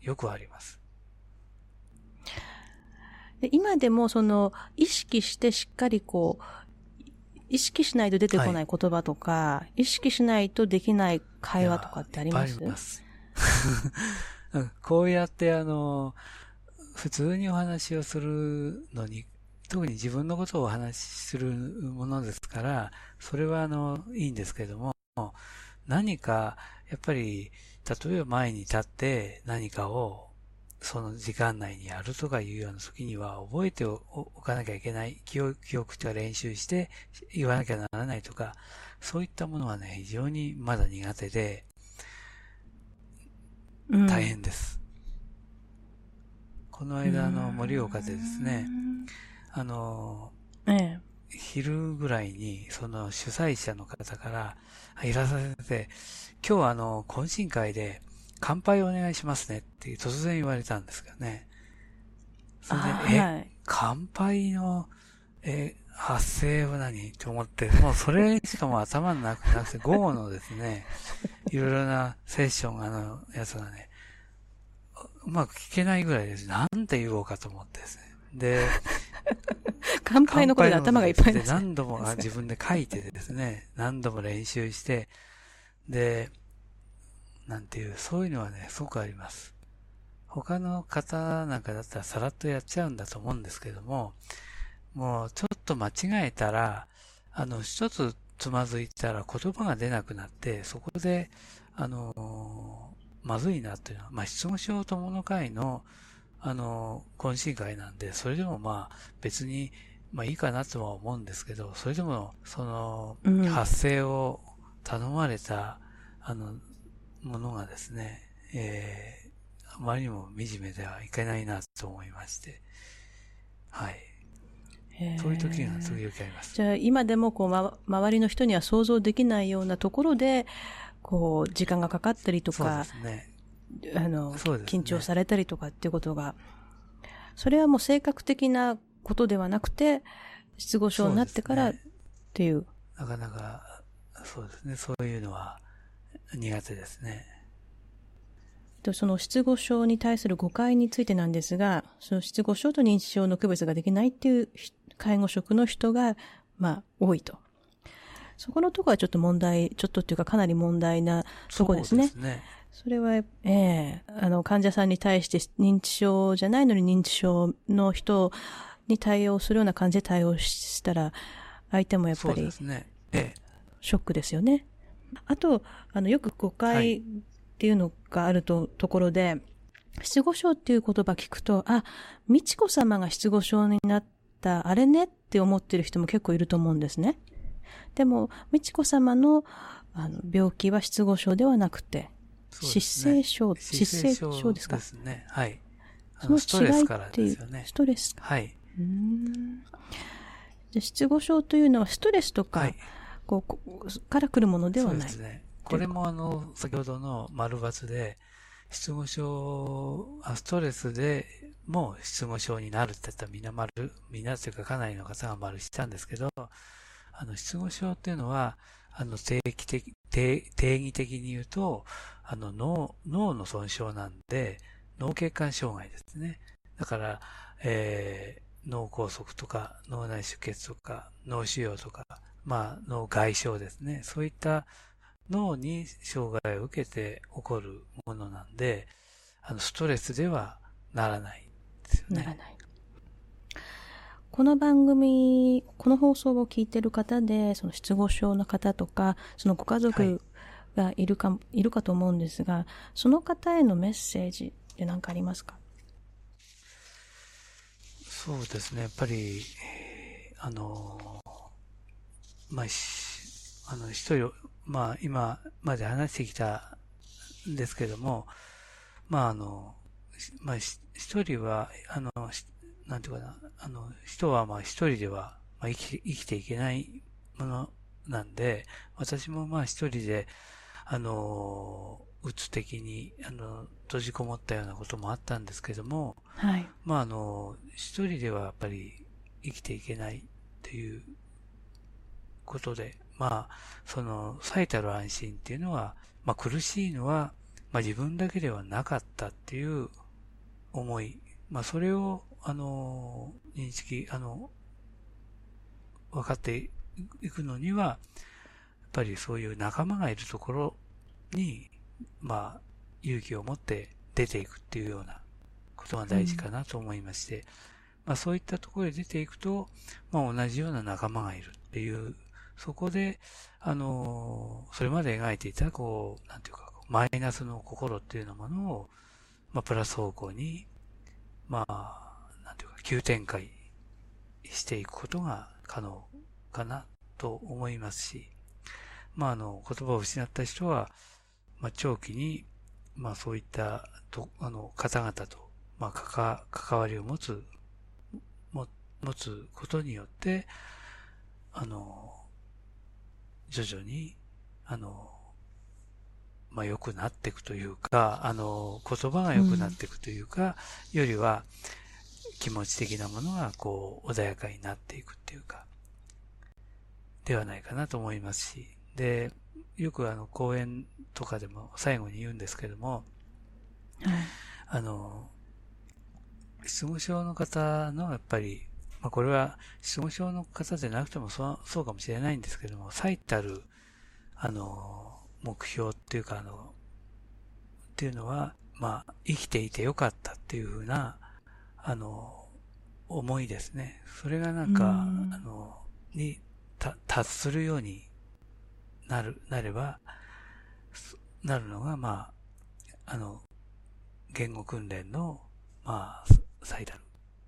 よくあります。で今でもその意識してしっかりこう意識しないと出てこない言葉とか、はい、意識しないとできない会話とかってあります？あります。こうやってあの、普通にお話をするのに、特に自分のことをお話しするものですから、それはあの、いいんですけども、何か、やっぱり、例えば前に立って何かをその時間内にやるとかいうような時には覚えておかなきゃいけない、記憶記憶とか練習して言わなきゃならないとか、そういったものはね、非常にまだ苦手で、大変です。うん、この間、の、盛岡でですね、あの、ええ、昼ぐらいに、その主催者の方から、いらさせて、今日はあの、懇親会で、乾杯お願いしますねって突然言われたんですけどね。それで、え、はい、乾杯の、え、発声は何？と思って、もうそれしかも頭になくなくて、午後のですね、いろいろなセッション、あの、やつがね、うまく聞けないぐらいです。なんて言おうかと思ってですね。で、乾杯のことで頭がいっぱいです何度も自分で書いてですね、何度も練習して、で、なんていう、そういうのはね、すごくあります。他の方なんかだったらさらっとやっちゃうんだと思うんですけども、もうちょっと間違えたら、あの、一つつまずいたら言葉が出なくなって、そこで、あの、まずいなというのは、まあ、質問症友の会の、あの、懇親会なんで、それでもまあ、別にまあいいかなとは思うんですけど、それでも、そのうん、発声を頼まれた、あの、ものがですね、えー、あまりにも惨めではいけないなと思いまして、はい。そういう時が時々あります。じゃあ今でもこう、ま、周りの人には想像できないようなところで、こう、時間がかかったりとそうでか、すね。あの、ね緊張されたりとかっていうことが、それはもう性格的なことではなくて、失語症になってからっていう。なかなか、そうですね。そういうのは苦手ですね。とその失語症に対する誤解についてなんですが、その失語症と認知症の区別ができないっていうひ介護職の人が、まあ、多いと。そこのところはちょっと問題、ちょっとっていうかかなり問題なとこですね。そうですね。それは、ええあの、患者さんに対して認知症じゃないのに認知症の人に対応するような感じで対応したら、相手もやっそうぱりですね。ええ。ショックですよね。あと、あの、よく誤は解いっていうのがあると、ところで、失語症っていう言葉聞くと、あ、美智子様が失語症になった、あれねって思ってる人も結構いると思うんですね。でも、美智子様のあの病気は失語症ではなくて、失声症、失声症ですか？ですね。はい。あそののストレ違いスからっていうですよね、。ストレスか。はい。失語症というのはストレスとか、はい。こうから来るものではない。そうですね。これもあの、先ほどの丸抜で、失語症、あストレスでもう失語症になるって言ったらみんな丸、みんなというかかなりの方が丸したんですけど、あの、失語症っていうのは、あの、定期的、定定義的に言うと、あの、脳、脳の損傷なんで、脳血管障害ですね。だから、えー、脳梗塞とか、脳内出血とか、脳腫瘍とか、まあ、脳外傷ですね。そういった脳に障害を受けて起こるものなんで、あの、ストレスではならないですよね。ならない。この番組、この放送を聞いている方で、その失語症の方とか、そのご家族がいるか、い、るかと思うんですが、その方へのメッセージって何かありますか？そうですね。やっぱり、あの、まあ、あの、一人、まあ、今まで話してきたんですけども、まあ、あの、まあ、一人は、あの、なんていうかな、あの、人はまあ一人では、まあ、生き生きていけないものなんで、私もまあ一人で、あの、うつ的に、あの、閉じこもったようなこともあったんですけども、はい。まああの、一人ではやっぱり生きていけないっていうことで、まあ、その最たる安心っていうのは、まあ苦しいのは、まあ自分だけではなかったっていう思い、まあそれを、あの、認識、あの、分かっていくのには、ぱりそういう仲間がいるところに、まあ、勇気を持って出ていくっていうようなことが大事かなと思いまして、まあそういったところで出ていくと、まあ同じような仲間がいるっていう、そこで、あの、それまで描いていた、こう、なんていうか、マイナスの心っていうようなものを、まあプラス方向に、まあ、なんていうか、急展開していくことが可能かなと思いますし、まああの、言葉を失った人は、まあ長期に、まあそういったと、あの、方々と、まあ、かか、関わりを持つ、も、持つことによって、あの、徐々に、あの、まあ、良くなっていくというか、あの、言葉が良くなっていくというか、よりは、気持ち的なものが、こう、穏やかになっていくっていうか、ではないかなと思いますし、で、よくあの、講演とかでも最後に言うんですけども、はい。あの、失語症の方のやっぱり、まあこれは失語症の方でなくてもそうそうかもしれないんですけども、最たる、あの、目標っていうか、あの、っていうのは、まあ、生きていてよかったっていうふうな、あの、思いですね。それがなんか、んの、に、た、達するようになる、なれば、なるのが、まあ、あの、言語訓練の、まあ、最大の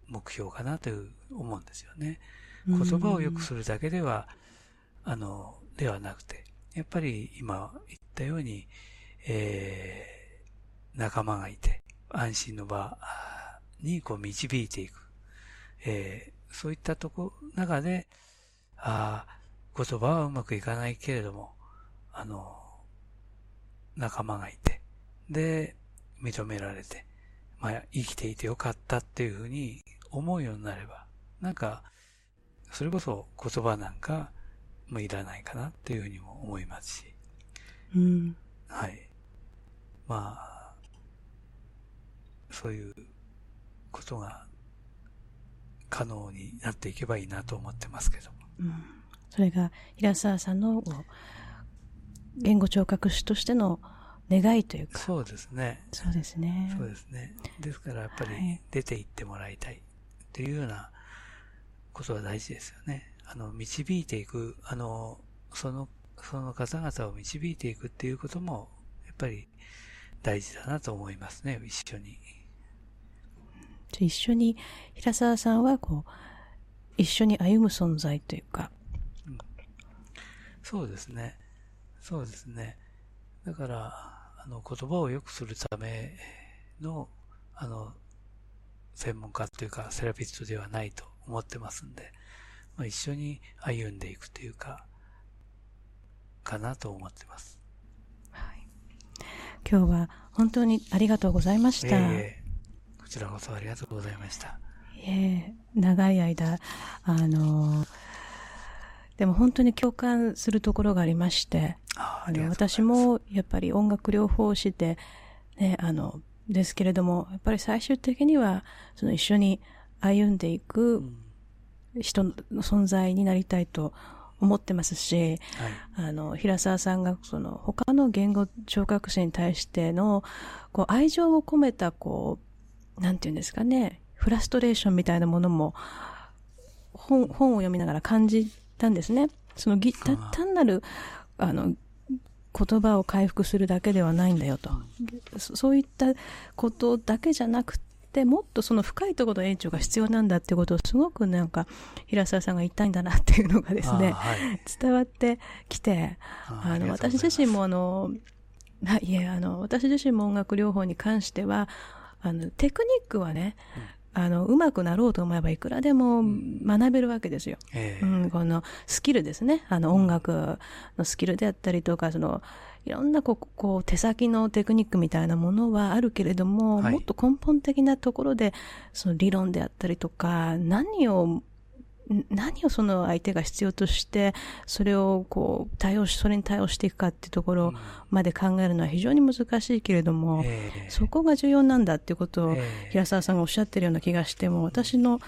目標かなという思うんですよね。言葉を良くするだけでは、あの、ではなくて、やっぱり今言ったように、えー、仲間がいて、安心の場にこう導いていく。えー、そういったとこ、中で、ああ、言葉はうまくいかないけれども、あの、仲間がいて、で、認められて、まあ、生きていてよかったっていうふうに思うようになれば、なんか、それこそ言葉なんかもいらないかなっていうふうにも思いますし。うん。はい。まあ、そういうことが可能になっていけばいいなと思ってますけども。うん。それが平沢さんの言語聴覚士としての願いというか。そうですね。そうですね。そうですね。ですからやっぱり出て行ってもらいたいっていうようなことが大事ですよね。あの、導いていく、あの、その、その方々を導いていくっていうことも、やっぱり大事だなと思いますね、一緒に。一緒に、平沢さんはこう、一緒に歩む存在というか、うん、そうですね。そうですね。だから、あの、言葉を良くするための、あの、専門家というか、セラピストではないと思ってますんで、まあ、一緒に歩んでいくというか、かなと思ってます。はい。今日は本当にありがとうございました。えー、こちらこそありがとうございました。ええ長い間、あのでも本当に共感するところがありまして、あの私もやっぱり音楽療法士で、ね、あの、ですけれども、やっぱり最終的には、その一緒に歩んでいく人の存在になりたいと思ってますし、はい、あの、平沢さんがその他の言語聴覚士に対しての、こう、愛情を込めた、こう、なんていうんですかね、フラストレーションみたいなものも、本、本を読みながら感じたんですね。そのぎ、単なる、あの、言葉を回復するだけではないんだよと。そういったことだけじゃなくて、もっとその深いところの延長が必要なんだってことをすごくなんか、平沢さんが言いたいんだなっていうのがですね、はい、伝わってきて、あの、私自身もあの、いえ、あの、私自身も音楽療法に関しては、あの、テクニックはね、あの、うまくなろうと思えばいくらでも学べるわけですよ。うん、このスキルですね。あの、音楽のスキルであったりとか、その、いろんなこう、こう、手先のテクニックみたいなものはあるけれども、はい、もっと根本的なところで、その理論であったりとか、何を何をその相手が必要として、それをこう、対応し、それに対応していくかっていうところまで考えるのは非常に難しいけれども、えー、そこが重要なんだっていうことを、平沢さんがおっしゃってるような気がしても、私の、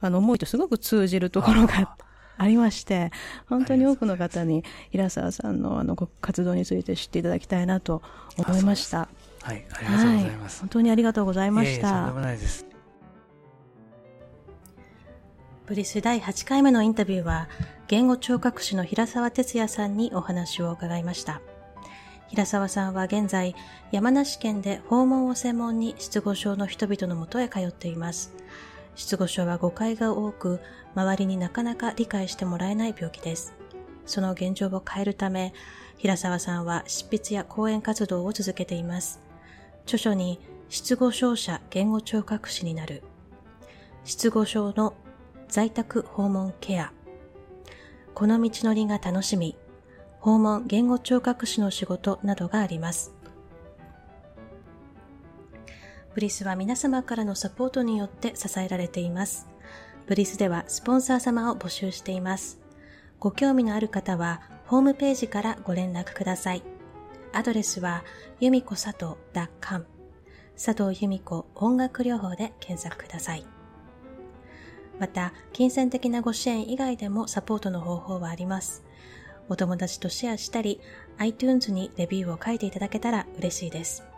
あの、思いとすごく通じるところがあ。りまして、本当に多くの方に平沢さんのあの活動について知っていただきたいなと思いました。はい、ありがとうございます。本当にありがとうございました。とんでもないです。ブリス第8回目のインタビューは、言語聴覚士の平沢哲也さんにお話を伺いました。平沢さんは現在、山梨県で訪問を専門に失語症の人々のもとへ通っています。失語症は誤解が多く、周りになかなか理解してもらえない病気です。その現状を変えるため、平沢さんは執筆や講演活動を続けています。著書に、失語症者言語聴覚士になる。失語症の在宅訪問ケア。この道のりが楽しみ、訪問言語聴覚士の仕事などがあります。ブリスは皆様からのサポートによって支えられています。ブリスではスポンサー様を募集しています。ご興味のある方は、ホームページからご連絡ください。アドレスは、由美子佐藤 .com 佐藤由美子音楽療法で検索ください。また、金銭的なご支援以外でもサポートの方法はあります。お友達とシェアしたり、iTunes にレビューを書いていただけたら嬉しいです。